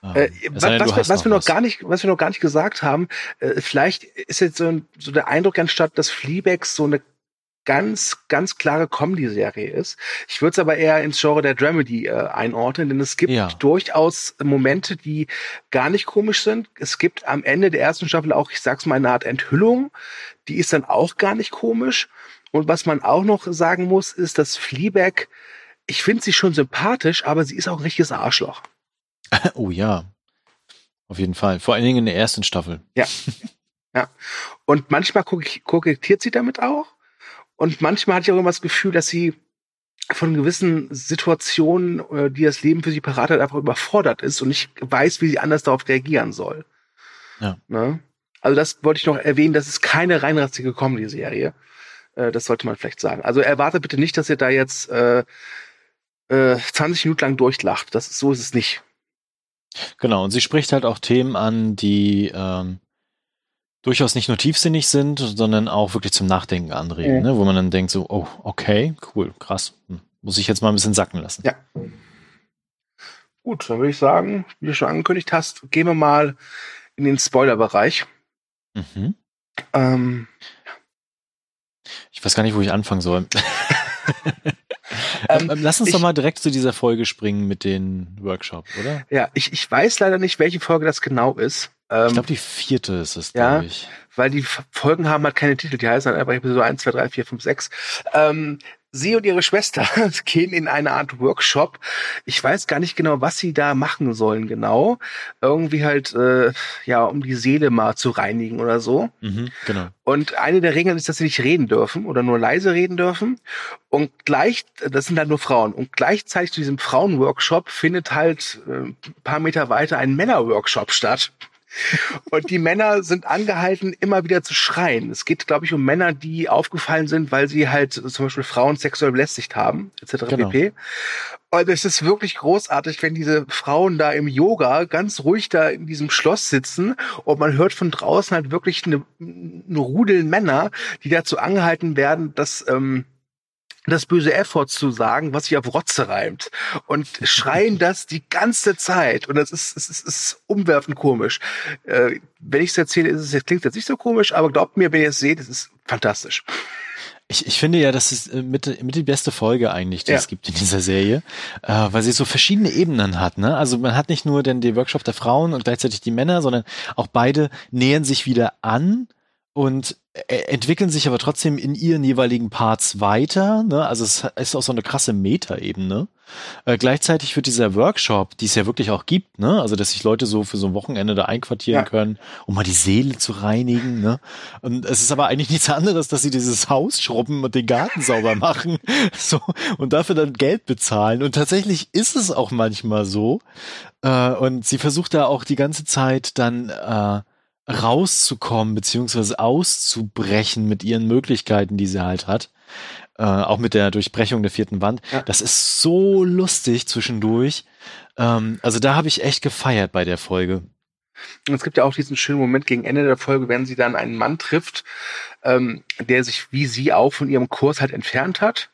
Ähm,
Äh, was,
denn,
was, was wir noch
was.
gar nicht, was wir noch gar nicht gesagt haben, äh, vielleicht ist jetzt so, ein, so der Eindruck entstanden, dass Fleabag so eine ganz, ganz klare Comedy-Serie ist. Ich würde es aber eher ins Genre der Dramedy äh, einordnen, denn es gibt
Ja.
durchaus Momente, die gar nicht komisch sind. Es gibt am Ende der ersten Staffel auch, ich sag's mal, eine Art Enthüllung. Die ist dann auch gar nicht komisch. Und was man auch noch sagen muss, ist, dass Fleabag, ich finde sie schon sympathisch, aber sie ist auch ein richtiges Arschloch.
Oh ja. Auf jeden Fall. Vor allen Dingen in der ersten Staffel.
Und manchmal kokettiert kokettiert sie damit auch. Und manchmal hatte ich auch immer das Gefühl, dass sie von gewissen Situationen, äh, die das Leben für sie parat hat, einfach überfordert ist und nicht weiß, wie sie anders darauf reagieren soll.
Ja.
Ne? Also das wollte ich noch erwähnen, das ist keine reinrassige Comedy-Serie. Äh, das sollte man vielleicht sagen. Also erwartet bitte nicht, dass ihr da jetzt äh, äh, 20 Minuten lang durchlacht. Das ist, so ist es nicht.
Genau, und sie spricht halt auch Themen an, die ähm, durchaus nicht nur tiefsinnig sind, sondern auch wirklich zum Nachdenken anregen,
Mhm.
ne? wo man dann denkt so, oh, okay, cool, krass, hm, muss ich jetzt mal ein bisschen sacken lassen.
Ja. Gut, dann würde ich sagen, wie du schon angekündigt hast, gehen wir mal in den Spoiler-Bereich.
Mhm.
Ähm,
Ich weiß gar nicht, wo ich anfangen soll.
Ähm,
Lass uns
ich-
doch mal direkt zu dieser Folge springen mit den Workshop, oder?
ja, ich, ich weiß leider nicht, welche Folge das genau ist. Ähm,
Ich glaube, die vierte ist es,
ja.
glaube ich.
weil die Folgen haben halt keine Titel, die heißen halt einfach Episode 1, 2, 3, 4, 5, 6. Ähm, sie und ihre Schwester gehen in eine Art Workshop. Ich weiß gar nicht genau, was sie da machen sollen genau. Irgendwie halt, äh, ja, um die Seele mal zu reinigen oder so.
Mhm, genau.
Und eine der Regeln ist, dass sie nicht reden dürfen oder nur leise reden dürfen. Und gleich, das sind halt nur Frauen. Und gleichzeitig zu diesem Frauenworkshop findet halt äh, ein paar Meter weiter ein Männerworkshop statt. Und die Männer sind angehalten, immer wieder zu schreien. Es geht, glaube ich, um Männer, die aufgefallen sind, weil sie halt zum Beispiel Frauen sexuell belästigt haben, etc.
Genau.
pp. Und es ist wirklich großartig, wenn diese Frauen da im Yoga ganz ruhig da in diesem Schloss sitzen und man hört von draußen halt wirklich eine, eine Rudel Männer, die dazu angehalten werden, dass ähm, das böse F-Wort zu sagen, was sich auf Rotze reimt. Und schreien das die ganze Zeit. Und das ist, es ist, es ist umwerfend komisch. Äh, wenn ich es erzähle, ist es, jetzt klingt jetzt nicht so komisch, aber glaubt mir, wenn ihr es seht, es ist fantastisch.
Ich, ich finde ja, das ist äh, mit, mit die beste Folge eigentlich, die
Ja.
es gibt in dieser Serie, äh, weil sie so verschiedene Ebenen hat. Ne? Also man hat nicht nur den, den Workshop der Frauen und gleichzeitig die Männer, sondern auch beide nähern sich wieder an und äh, entwickeln sich aber trotzdem in ihren jeweiligen Parts weiter. Ne? Also es ist auch so eine krasse Meta-Ebene. Äh, gleichzeitig wird dieser Workshop, die es ja wirklich auch gibt, ne? also dass sich Leute so für so ein Wochenende da einquartieren
Ja.
können, um mal die Seele zu reinigen. Ne? Und es ist aber eigentlich nichts anderes, dass sie dieses Haus schrubben und den Garten sauber machen so, und dafür dann Geld bezahlen. Und tatsächlich ist es auch manchmal so. Äh, und sie versucht da auch die ganze Zeit dann äh, rauszukommen, beziehungsweise auszubrechen mit ihren Möglichkeiten, die sie halt hat. Äh, auch mit der Durchbrechung der vierten Wand.
Ja.
Das ist so lustig zwischendurch. Ähm, also da habe ich echt gefeiert bei der Folge.
Und es gibt ja auch diesen schönen Moment gegen Ende der Folge, wenn sie dann einen Mann trifft, ähm, der sich wie sie auch von ihrem Kurs halt entfernt hat.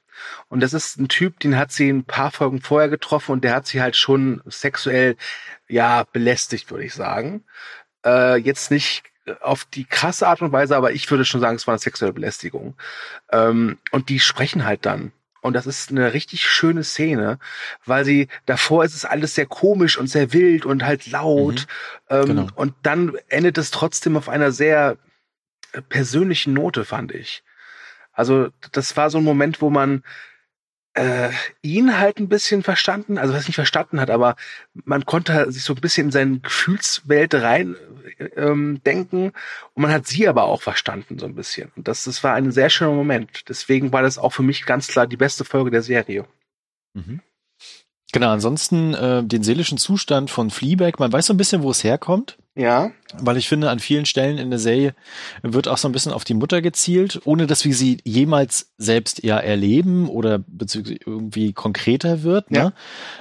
Und das ist ein Typ, den hat sie ein paar Folgen vorher getroffen und der hat sie halt schon sexuell, ja, belästigt, würde ich sagen. Äh, jetzt nicht auf die krasse Art und Weise, aber ich würde schon sagen, es war eine sexuelle Belästigung. Ähm, und die sprechen halt dann. Und das ist eine richtig schöne Szene, weil sie davor ist es alles sehr komisch und sehr wild und halt laut. Ähm,
genau.
Und dann endet es trotzdem auf einer sehr persönlichen Note, fand ich. Also das war so ein Moment, wo man äh, ihn halt ein bisschen verstanden, also was nicht verstanden hat, aber man konnte sich so ein bisschen in seine Gefühlswelt rein ähm, denken und man hat sie aber auch verstanden so ein bisschen. Und das, das war ein sehr schöner Moment. Deswegen war das auch für mich ganz klar die beste Folge der Serie.
Mhm. Genau, ansonsten äh, den seelischen Zustand von Fleabag, man weiß so ein bisschen, wo es herkommt.
Ja.
Weil ich finde, an vielen Stellen in der Serie wird auch so ein bisschen auf die Mutter gezielt, ohne dass wir sie jemals selbst ja erleben oder bezüglich irgendwie konkreter wird. Ne? Ja.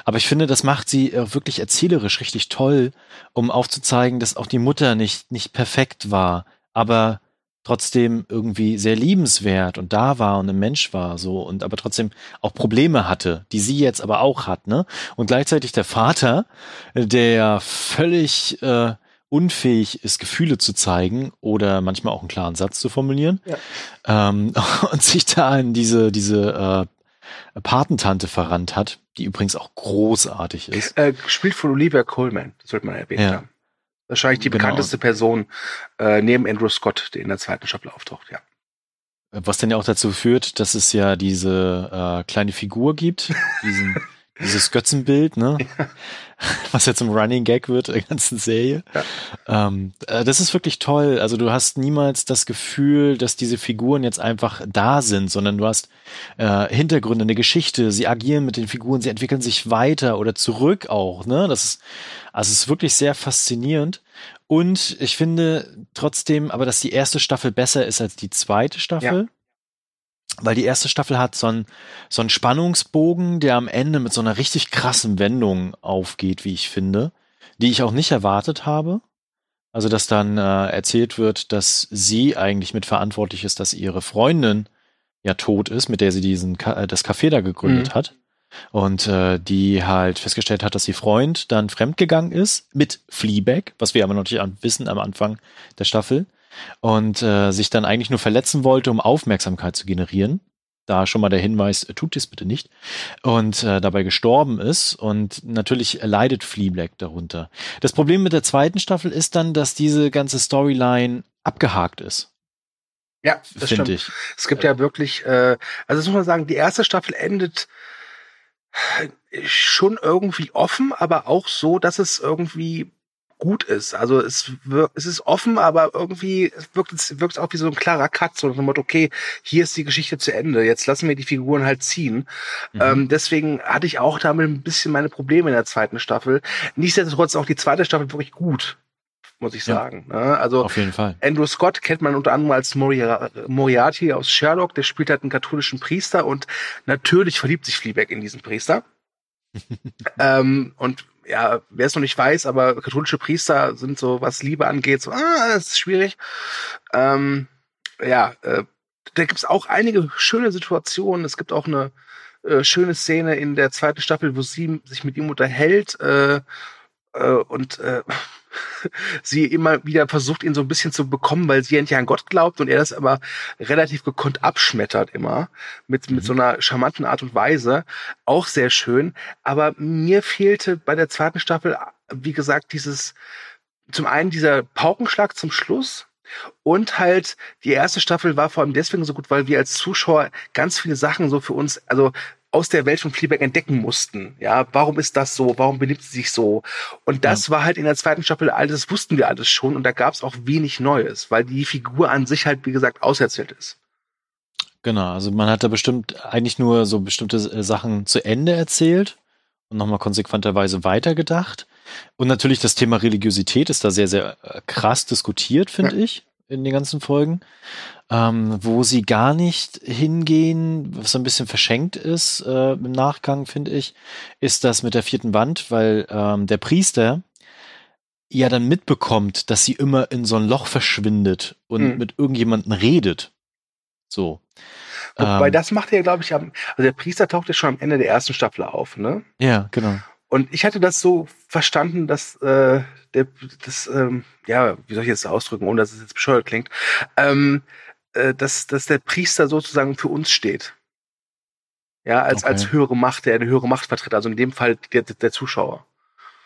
Aber ich finde, das macht sie auch wirklich erzählerisch richtig toll, um aufzuzeigen, dass auch die Mutter nicht, nicht perfekt war, aber trotzdem irgendwie sehr liebenswert und da war und ein Mensch war so und aber trotzdem auch Probleme hatte, die sie jetzt aber auch hat, ne? Und gleichzeitig der Vater, der völlig äh, unfähig ist, Gefühle zu zeigen oder manchmal auch einen klaren Satz zu formulieren ja. ähm, und sich da in diese diese äh, Patentante verrannt hat, die übrigens auch großartig ist.
Äh, gespielt von Olivia Coleman, das sollte man erwähnen ja. haben. Wahrscheinlich die genau. bekannteste Person äh, neben Andrew Scott, der in der zweiten Staffel auftaucht, ja.
Was dann ja auch dazu führt, dass es ja diese äh, kleine Figur gibt, diesen dieses Götzenbild, ne? Ja. Was jetzt im Running Gag wird der ganzen Serie. Ja. Ähm, äh, das ist wirklich toll. Also du hast niemals das Gefühl, dass diese Figuren jetzt einfach da sind, sondern du hast äh, Hintergründe, eine Geschichte. Sie agieren mit den Figuren, sie entwickeln sich weiter oder zurück auch. Ne? Das ist also es ist wirklich sehr faszinierend. Und ich finde trotzdem, aber dass die erste Staffel besser ist als die zweite Staffel. Ja weil die erste Staffel hat so einen, so einen Spannungsbogen, der am Ende mit so einer richtig krassen Wendung aufgeht, wie ich finde, die ich auch nicht erwartet habe. Also, dass dann äh, erzählt wird, dass sie eigentlich mitverantwortlich ist, dass ihre Freundin ja tot ist, mit der sie diesen äh, das Café da gegründet mhm. hat. Und äh, die halt festgestellt hat, dass ihr Freund dann fremdgegangen ist mit Fleabag, was wir aber noch nicht wissen am Anfang der Staffel und äh, sich dann eigentlich nur verletzen wollte, um Aufmerksamkeit zu generieren. Da schon mal der Hinweis, äh, tut dies bitte nicht. Und äh, dabei gestorben ist. Und natürlich leidet Fleabag darunter. Das Problem mit der zweiten Staffel ist dann, dass diese ganze Storyline abgehakt ist.
Ja, das stimmt. Ich. Es gibt ja wirklich, äh, also das muss man sagen, die erste Staffel endet schon irgendwie offen, aber auch so, dass es irgendwie gut ist. Also es, wirkt, es ist offen, aber irgendwie wirkt es wirkt auch wie so ein klarer Cut, so nach dem Motto, okay, hier ist die Geschichte zu Ende, jetzt lassen wir die Figuren halt ziehen. Mhm. Ähm, deswegen hatte ich auch damit ein bisschen meine Probleme in der zweiten Staffel. Nichtsdestotrotz auch die zweite Staffel wirklich gut muss ich sagen. Ja, ne? also
auf jeden Fall.
Andrew Scott kennt man unter anderem als Moriarty aus Sherlock. Der spielt halt einen katholischen Priester und natürlich verliebt sich Fleabag in diesen Priester. ähm, und ja, wer es noch nicht weiß, aber katholische Priester sind so, was Liebe angeht, so, ah, das ist schwierig. Ähm, ja, äh, da gibt's auch einige schöne Situationen. Es gibt auch eine äh, schöne Szene in der zweiten Staffel, wo sie sich mit ihm unterhält äh, äh, und äh, sie immer wieder versucht, ihn so ein bisschen zu bekommen, weil sie endlich an Gott glaubt und er das aber relativ gekonnt abschmettert immer mit, mit mhm. so einer charmanten Art und Weise. Auch sehr schön. Aber mir fehlte bei der zweiten Staffel, wie gesagt, dieses, zum einen dieser Paukenschlag zum Schluss, und halt, die erste Staffel war vor allem deswegen so gut, weil wir als Zuschauer ganz viele Sachen so für uns, also aus der Welt von Fleabag entdecken mussten. Ja, warum ist das so? Warum benimmt sie sich so? Und das ja. war halt in der zweiten Staffel alles, das wussten wir alles schon und da gab es auch wenig Neues, weil die Figur an sich halt, wie gesagt, auserzählt ist.
Genau, also man hat da bestimmt eigentlich nur so bestimmte äh, Sachen zu Ende erzählt und nochmal konsequenterweise weitergedacht. Und natürlich das Thema Religiosität ist da sehr, sehr äh, krass diskutiert, finde ja. ich, in den ganzen Folgen ähm, wo sie gar nicht hingehen, was so ein bisschen verschenkt ist äh, im Nachgang, finde ich, ist das mit der vierten Wand, weil ähm, der Priester ja dann mitbekommt, dass sie immer in so ein Loch verschwindet und mhm. mit irgendjemandem redet. So.
Wobei ähm, das macht er, glaube ich, am, also der Priester taucht ja schon am Ende der ersten Staffel auf, ne?
Ja, genau.
Und ich hatte das so verstanden, dass äh, der, das, ähm, ja, wie soll ich jetzt ausdrücken, ohne dass es jetzt bescheuert klingt, ähm, äh, dass, dass der Priester sozusagen für uns steht. Ja, als, okay. als höhere Macht, der eine höhere Macht vertritt, also in dem Fall der, der Zuschauer.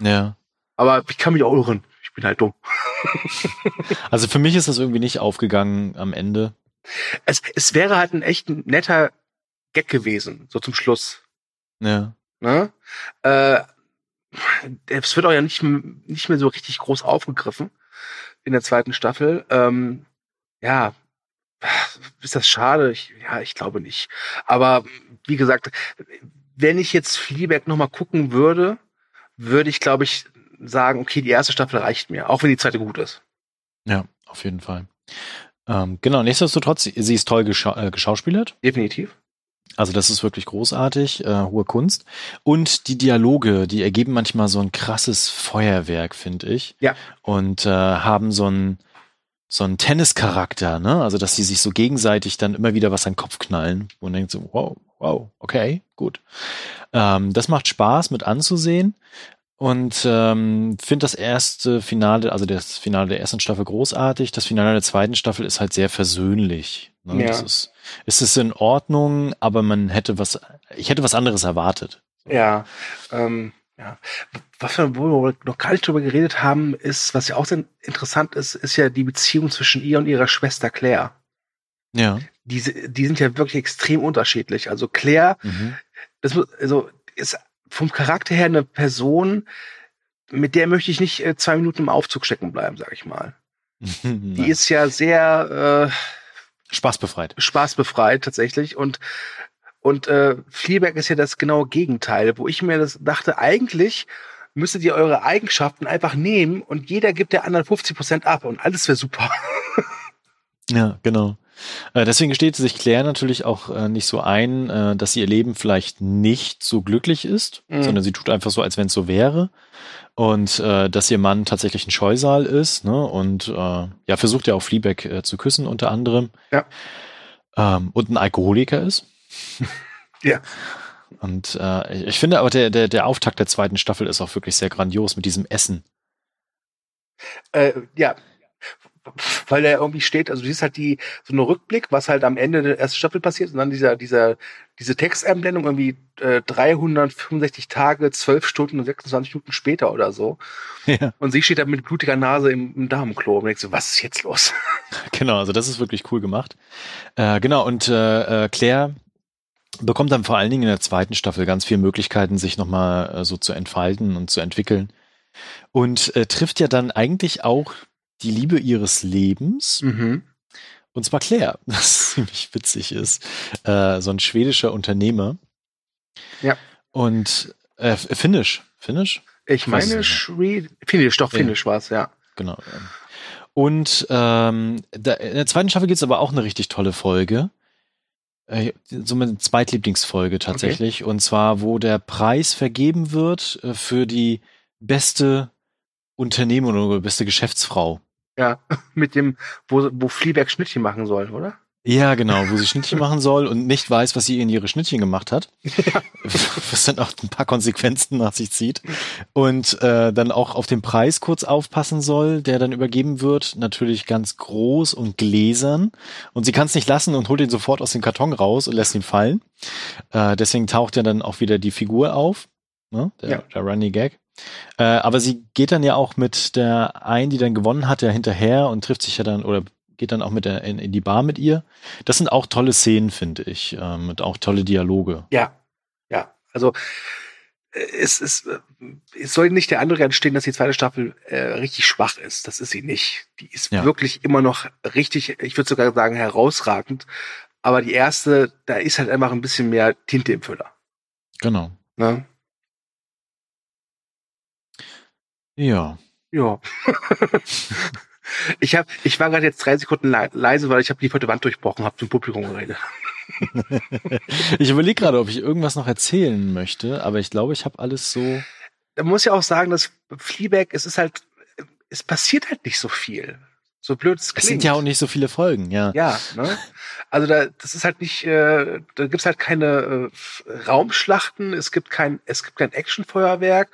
Ja.
Aber ich kann mich auch irren. Ich bin halt dumm.
also für mich ist das irgendwie nicht aufgegangen am Ende.
Es, es wäre halt ein echt netter Gag gewesen, so zum Schluss.
Ja.
Ne? Äh, es wird auch ja nicht, nicht mehr so richtig groß aufgegriffen in der zweiten Staffel. Ähm, ja, ist das schade? Ich, ja, ich glaube nicht. Aber wie gesagt, wenn ich jetzt Fleabag noch mal gucken würde, würde ich, glaube ich, sagen, okay, die erste Staffel reicht mir, auch wenn die zweite gut ist.
Ja, auf jeden Fall. Ähm, genau, nichtsdestotrotz, sie ist toll gescha äh, geschauspielert.
Definitiv.
Also das ist wirklich großartig, äh, hohe Kunst. Und die Dialoge, die ergeben manchmal so ein krasses Feuerwerk, finde ich.
Ja.
Und äh, haben so ein so ein Tennischarakter, ne? Also dass sie sich so gegenseitig dann immer wieder was an den Kopf knallen und denkt so, wow, wow, okay, gut. Ähm, das macht Spaß mit anzusehen und ähm, finde das erste Finale, also das Finale der ersten Staffel großartig. Das Finale der zweiten Staffel ist halt sehr versöhnlich. Ne?
Ja.
Das ist, ist es in Ordnung, aber man hätte was, ich hätte was anderes erwartet.
Ja, ähm, ja. Was wir, wo wir noch gar nicht drüber geredet haben, ist, was ja auch sehr interessant ist, ist ja die Beziehung zwischen ihr und ihrer Schwester Claire.
Ja.
Die, die sind ja wirklich extrem unterschiedlich. Also Claire,
Mhm.
das also ist vom Charakter her eine Person, mit der möchte ich nicht äh, zwei Minuten im Aufzug stecken bleiben, sag ich mal. Die ist ja sehr äh,
spaßbefreit.
spaßbefreit tatsächlich und und äh, Fleabag ist ja das genaue Gegenteil, wo ich mir das dachte, eigentlich müsstet ihr eure Eigenschaften einfach nehmen und jeder gibt der anderen 50 Prozent ab und alles wäre super.
Ja, genau. Äh, deswegen gesteht sich Claire natürlich auch äh, nicht so ein, äh, dass sie ihr Leben vielleicht nicht so glücklich ist,
Mhm.
sondern sie tut einfach so, als wenn es so wäre. Und dass ihr Mann tatsächlich ein Scheusal ist, ne? Und ja, versucht ja auch Fleabag zu küssen, unter anderem.
Ja.
Ähm, und ein Alkoholiker ist.
Ja.
Und äh, ich finde aber der, der, der Auftakt der zweiten Staffel ist auch wirklich sehr grandios mit diesem Essen.
Äh, ja, weil er irgendwie steht, also du siehst halt die so eine Rückblick, was halt am Ende der ersten Staffel passiert und dann dieser dieser diese Texteinblendung irgendwie äh, 365 Tage, 12 Stunden und 26 Minuten später oder so
ja.
und sie steht da mit blutiger Nase im, im Damenklo und denkst so, was ist jetzt los?
Genau, also das ist wirklich cool gemacht. Äh, genau, und äh, äh, Claire bekommt dann vor allen Dingen in der zweiten Staffel ganz viele Möglichkeiten, sich nochmal äh, so zu entfalten und zu entwickeln. Und äh, trifft ja dann eigentlich auch die Liebe ihres Lebens,
Mhm.
und zwar Claire, was ziemlich witzig ist. Äh, so ein schwedischer Unternehmer.
Ja.
Und äh, Finnish. Finnish?
Ich meine,
ich
Shre Finish, doch,
Ja.
Finish war's, ja.
Genau. Und ähm, da, in der zweiten Staffel gibt's aber auch eine richtig tolle Folge. Äh, so meine Zweitlieblingsfolge tatsächlich. Und zwar, wo der Preis vergeben wird äh, für die beste Unternehmung oder beste Geschäftsfrau.
Ja, mit dem, wo, wo Fleabag Schnittchen machen soll, oder?
Ja, genau, wo sie Schnittchen machen soll und nicht weiß, was sie in ihre Schnittchen gemacht hat. Was dann auch ein paar Konsequenzen nach sich zieht. Und äh, dann auch auf den Preis kurz aufpassen soll, der dann übergeben wird. Natürlich ganz groß und gläsern. Und sie kann es nicht lassen und holt ihn sofort aus dem Karton raus und lässt ihn fallen. Äh, deswegen taucht ja dann auch wieder die Figur auf. Ne? Der,
Ja.
der Running Gag. Äh, aber sie geht dann ja auch mit der einen, die dann gewonnen hat, ja hinterher und trifft sich ja dann oder geht dann auch mit der in, in die Bar mit ihr. Das sind auch tolle Szenen, finde ich, ähm, und auch tolle Dialoge.
Ja, ja. Also äh, es, es, äh, es soll nicht der andere entstehen, dass die zweite Staffel äh, richtig schwach ist. Das ist sie nicht. Die ist
Ja.
wirklich immer noch richtig, ich würde sogar sagen, herausragend. Aber die erste, da ist halt einfach ein bisschen mehr Tinte im Füller.
Genau.
Ne?
Ja.
Ja. ich hab, ich war gerade jetzt drei Sekunden le leise, weil ich habe die vierte Wand durchbrochen, habe zum Publikum geredet.
Ich überlege gerade, ob ich irgendwas noch erzählen möchte, aber ich glaube, ich habe alles so.
Da muss ja auch sagen, dass Fleabag, es ist halt, es passiert halt nicht so viel. So blöd es
Es
klingt.
sind ja auch nicht so viele Folgen, ja.
Ja, ne? Also da, das ist halt nicht, äh, da gibt's halt keine äh, Raumschlachten, es gibt kein, es gibt kein Actionfeuerwerk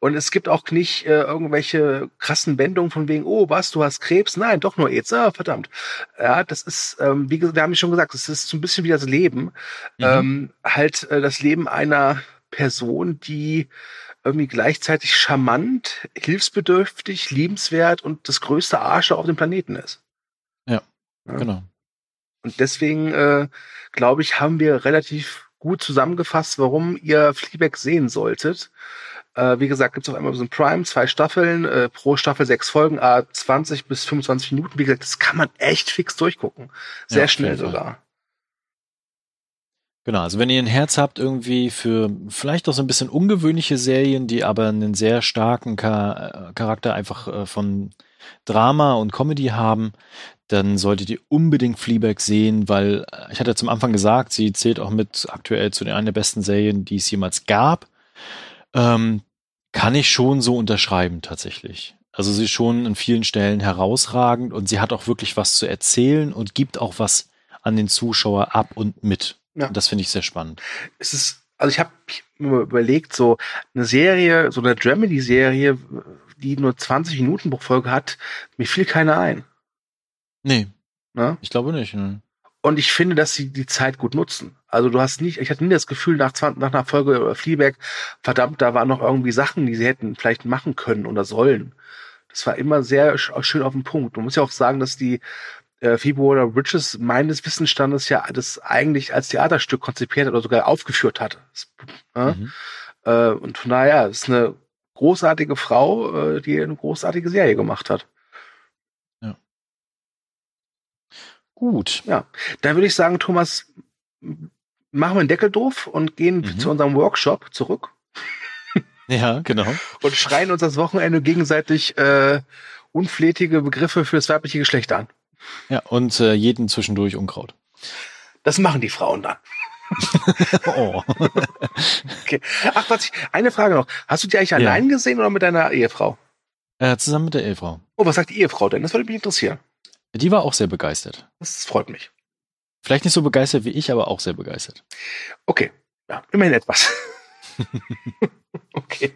und es gibt auch nicht äh, irgendwelche krassen Wendungen von wegen, oh was, du hast Krebs? Nein, doch nur AIDS, ah, verdammt. Ja, das ist, ähm, wie gesagt, wir haben ja schon gesagt, es ist so ein bisschen wie das Leben.
Mhm.
Ähm, halt äh, das Leben einer Person, die irgendwie gleichzeitig charmant, hilfsbedürftig, liebenswert und das größte Arsch auf dem Planeten ist.
Ja,
Ja.
Genau.
Und deswegen, äh, glaube ich, haben wir relativ gut zusammengefasst, warum ihr Fleabag sehen solltet. Äh, wie gesagt, gibt's auf Amazon Prime zwei Staffeln, äh, pro Staffel sechs Folgen, a 20 bis 25 Minuten. Wie gesagt, das kann man echt fix durchgucken. Sehr
Ja,
schnell sogar.
Genau, also wenn ihr ein Herz habt irgendwie für vielleicht auch so ein bisschen ungewöhnliche Serien, die aber einen sehr starken Ka äh, Charakter einfach äh, von Drama und Comedy haben, dann solltet ihr unbedingt Fleabag sehen, weil äh, ich hatte zum Anfang gesagt, sie zählt auch mit aktuell zu den einer der besten Serien, die es jemals gab. Ähm, kann ich schon so unterschreiben tatsächlich. Also sie ist schon an vielen Stellen herausragend und sie hat auch wirklich was zu erzählen und gibt auch was an den Zuschauer ab und mit.
Ja.
Und das finde ich sehr spannend.
es ist, also ich habe mir überlegt, so eine Serie, so eine Dramedy-Serie, die nur 20 Minuten pro Folge hat, mir fiel keine ein.
Nee,
Ne?
ich glaube nicht. Ne?
Und ich finde, dass sie die Zeit gut nutzen. Also du hast nicht, ich hatte nie das Gefühl nach, 20, nach einer Folge über Fleabag, verdammt, da waren noch irgendwie Sachen, die sie hätten vielleicht machen können oder sollen. Das war immer sehr sch schön auf den Punkt. Man muss ja auch sagen, dass die äh, Phoebe Waller Bridges meines Wissensstandes ja das eigentlich als Theaterstück konzipiert hat oder sogar aufgeführt hat. Das, äh,
Mhm.
äh, und von daher ist eine großartige Frau, äh, die eine großartige Serie gemacht hat.
Gut.
Ja, dann würde ich sagen, Thomas, machen wir den Deckel doof und gehen
Mhm.
zu unserem Workshop zurück
Ja, genau.
und schreien uns das Wochenende gegenseitig äh, unflätige Begriffe für das weibliche Geschlecht an.
Ja, und äh, jeden zwischendurch Unkraut.
Das machen die Frauen dann.
Oh.
Okay. Ach, was ich, eine Frage noch. Hast du die eigentlich
Ja.
allein gesehen oder mit deiner Ehefrau?
äh, zusammen mit der Ehefrau.
Oh, was sagt die Ehefrau denn? Das würde mich interessieren.
Die war auch sehr begeistert.
Das freut mich.
Vielleicht nicht so begeistert wie ich, aber auch sehr begeistert.
Okay. Ja, immerhin etwas. okay.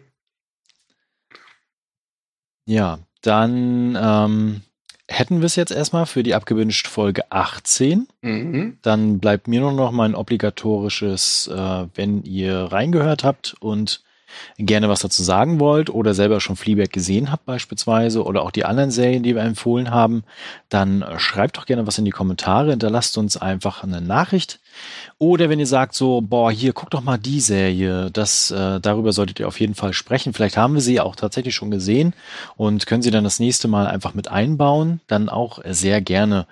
Ja, dann ähm, hätten wir es jetzt erstmal für die abgewünscht Folge 18.
Mhm.
Dann bleibt mir nur noch mein obligatorisches, äh, wenn ihr reingehört habt und gerne was dazu sagen wollt oder selber schon Fleabag gesehen habt beispielsweise oder auch die anderen Serien, die wir empfohlen haben, dann schreibt doch gerne was in die Kommentare, hinterlasst uns einfach eine Nachricht. Oder wenn ihr sagt so, boah, hier, guck doch mal die Serie, das, äh, darüber solltet ihr auf jeden Fall sprechen. Vielleicht haben wir sie auch tatsächlich schon gesehen und können sie dann das nächste Mal einfach mit einbauen, dann auch sehr gerne.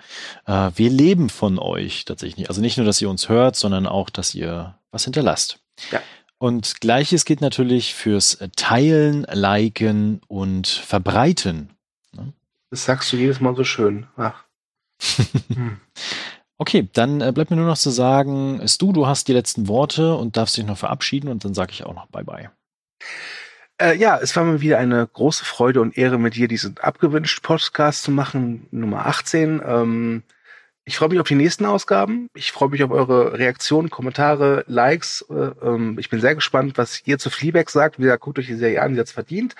Äh, wir leben von euch tatsächlich. Also nicht nur, dass ihr uns hört, sondern auch, dass ihr was hinterlasst.
Ja.
Und gleiches gilt natürlich fürs Teilen, Liken und Verbreiten.
Das sagst du jedes Mal so schön. Ach. Hm.
Okay, dann äh, bleibt mir nur noch zu sagen, Stu, du hast die letzten Worte und darfst dich noch verabschieden und dann sage ich auch noch Bye-bye.
Äh, ja, es war mir wieder eine große Freude und Ehre, mit dir diesen abgewünscht Podcast zu machen, Nummer 18. Ähm, ich freue mich auf die nächsten Ausgaben. Ich freue mich auf eure Reaktionen, Kommentare, Likes. Äh, ähm, ich bin sehr gespannt, was ihr zu Fleabag sagt. Wie gesagt, guckt euch die Serie an, die hat's verdient.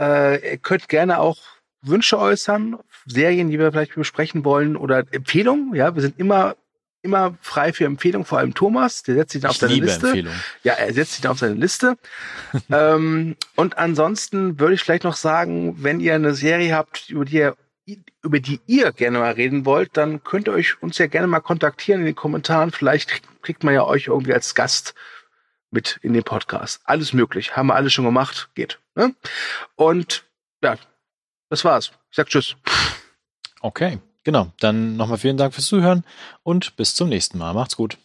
Äh, ihr könnt gerne auch Wünsche äußern, Serien, die wir vielleicht besprechen wollen oder Empfehlungen. Ja, wir sind immer immer frei für Empfehlungen, vor allem Thomas, der setzt sich dann auf seine
liebe
Liste.
Empfehlungen.
Ja, er setzt sich da auf seine Liste. ähm, und ansonsten würde ich vielleicht noch sagen, wenn ihr eine Serie habt, über die ihr, über die ihr gerne mal reden wollt, dann könnt ihr euch uns ja gerne mal kontaktieren in den Kommentaren. Vielleicht kriegt- man ja euch irgendwie als Gast mit in den Podcast. Alles möglich. Haben wir alles schon gemacht. Geht. Ne? Und ja, das war's. Ich sag Tschüss.
Okay, genau. Dann nochmal vielen Dank fürs Zuhören und bis zum nächsten Mal. Macht's gut.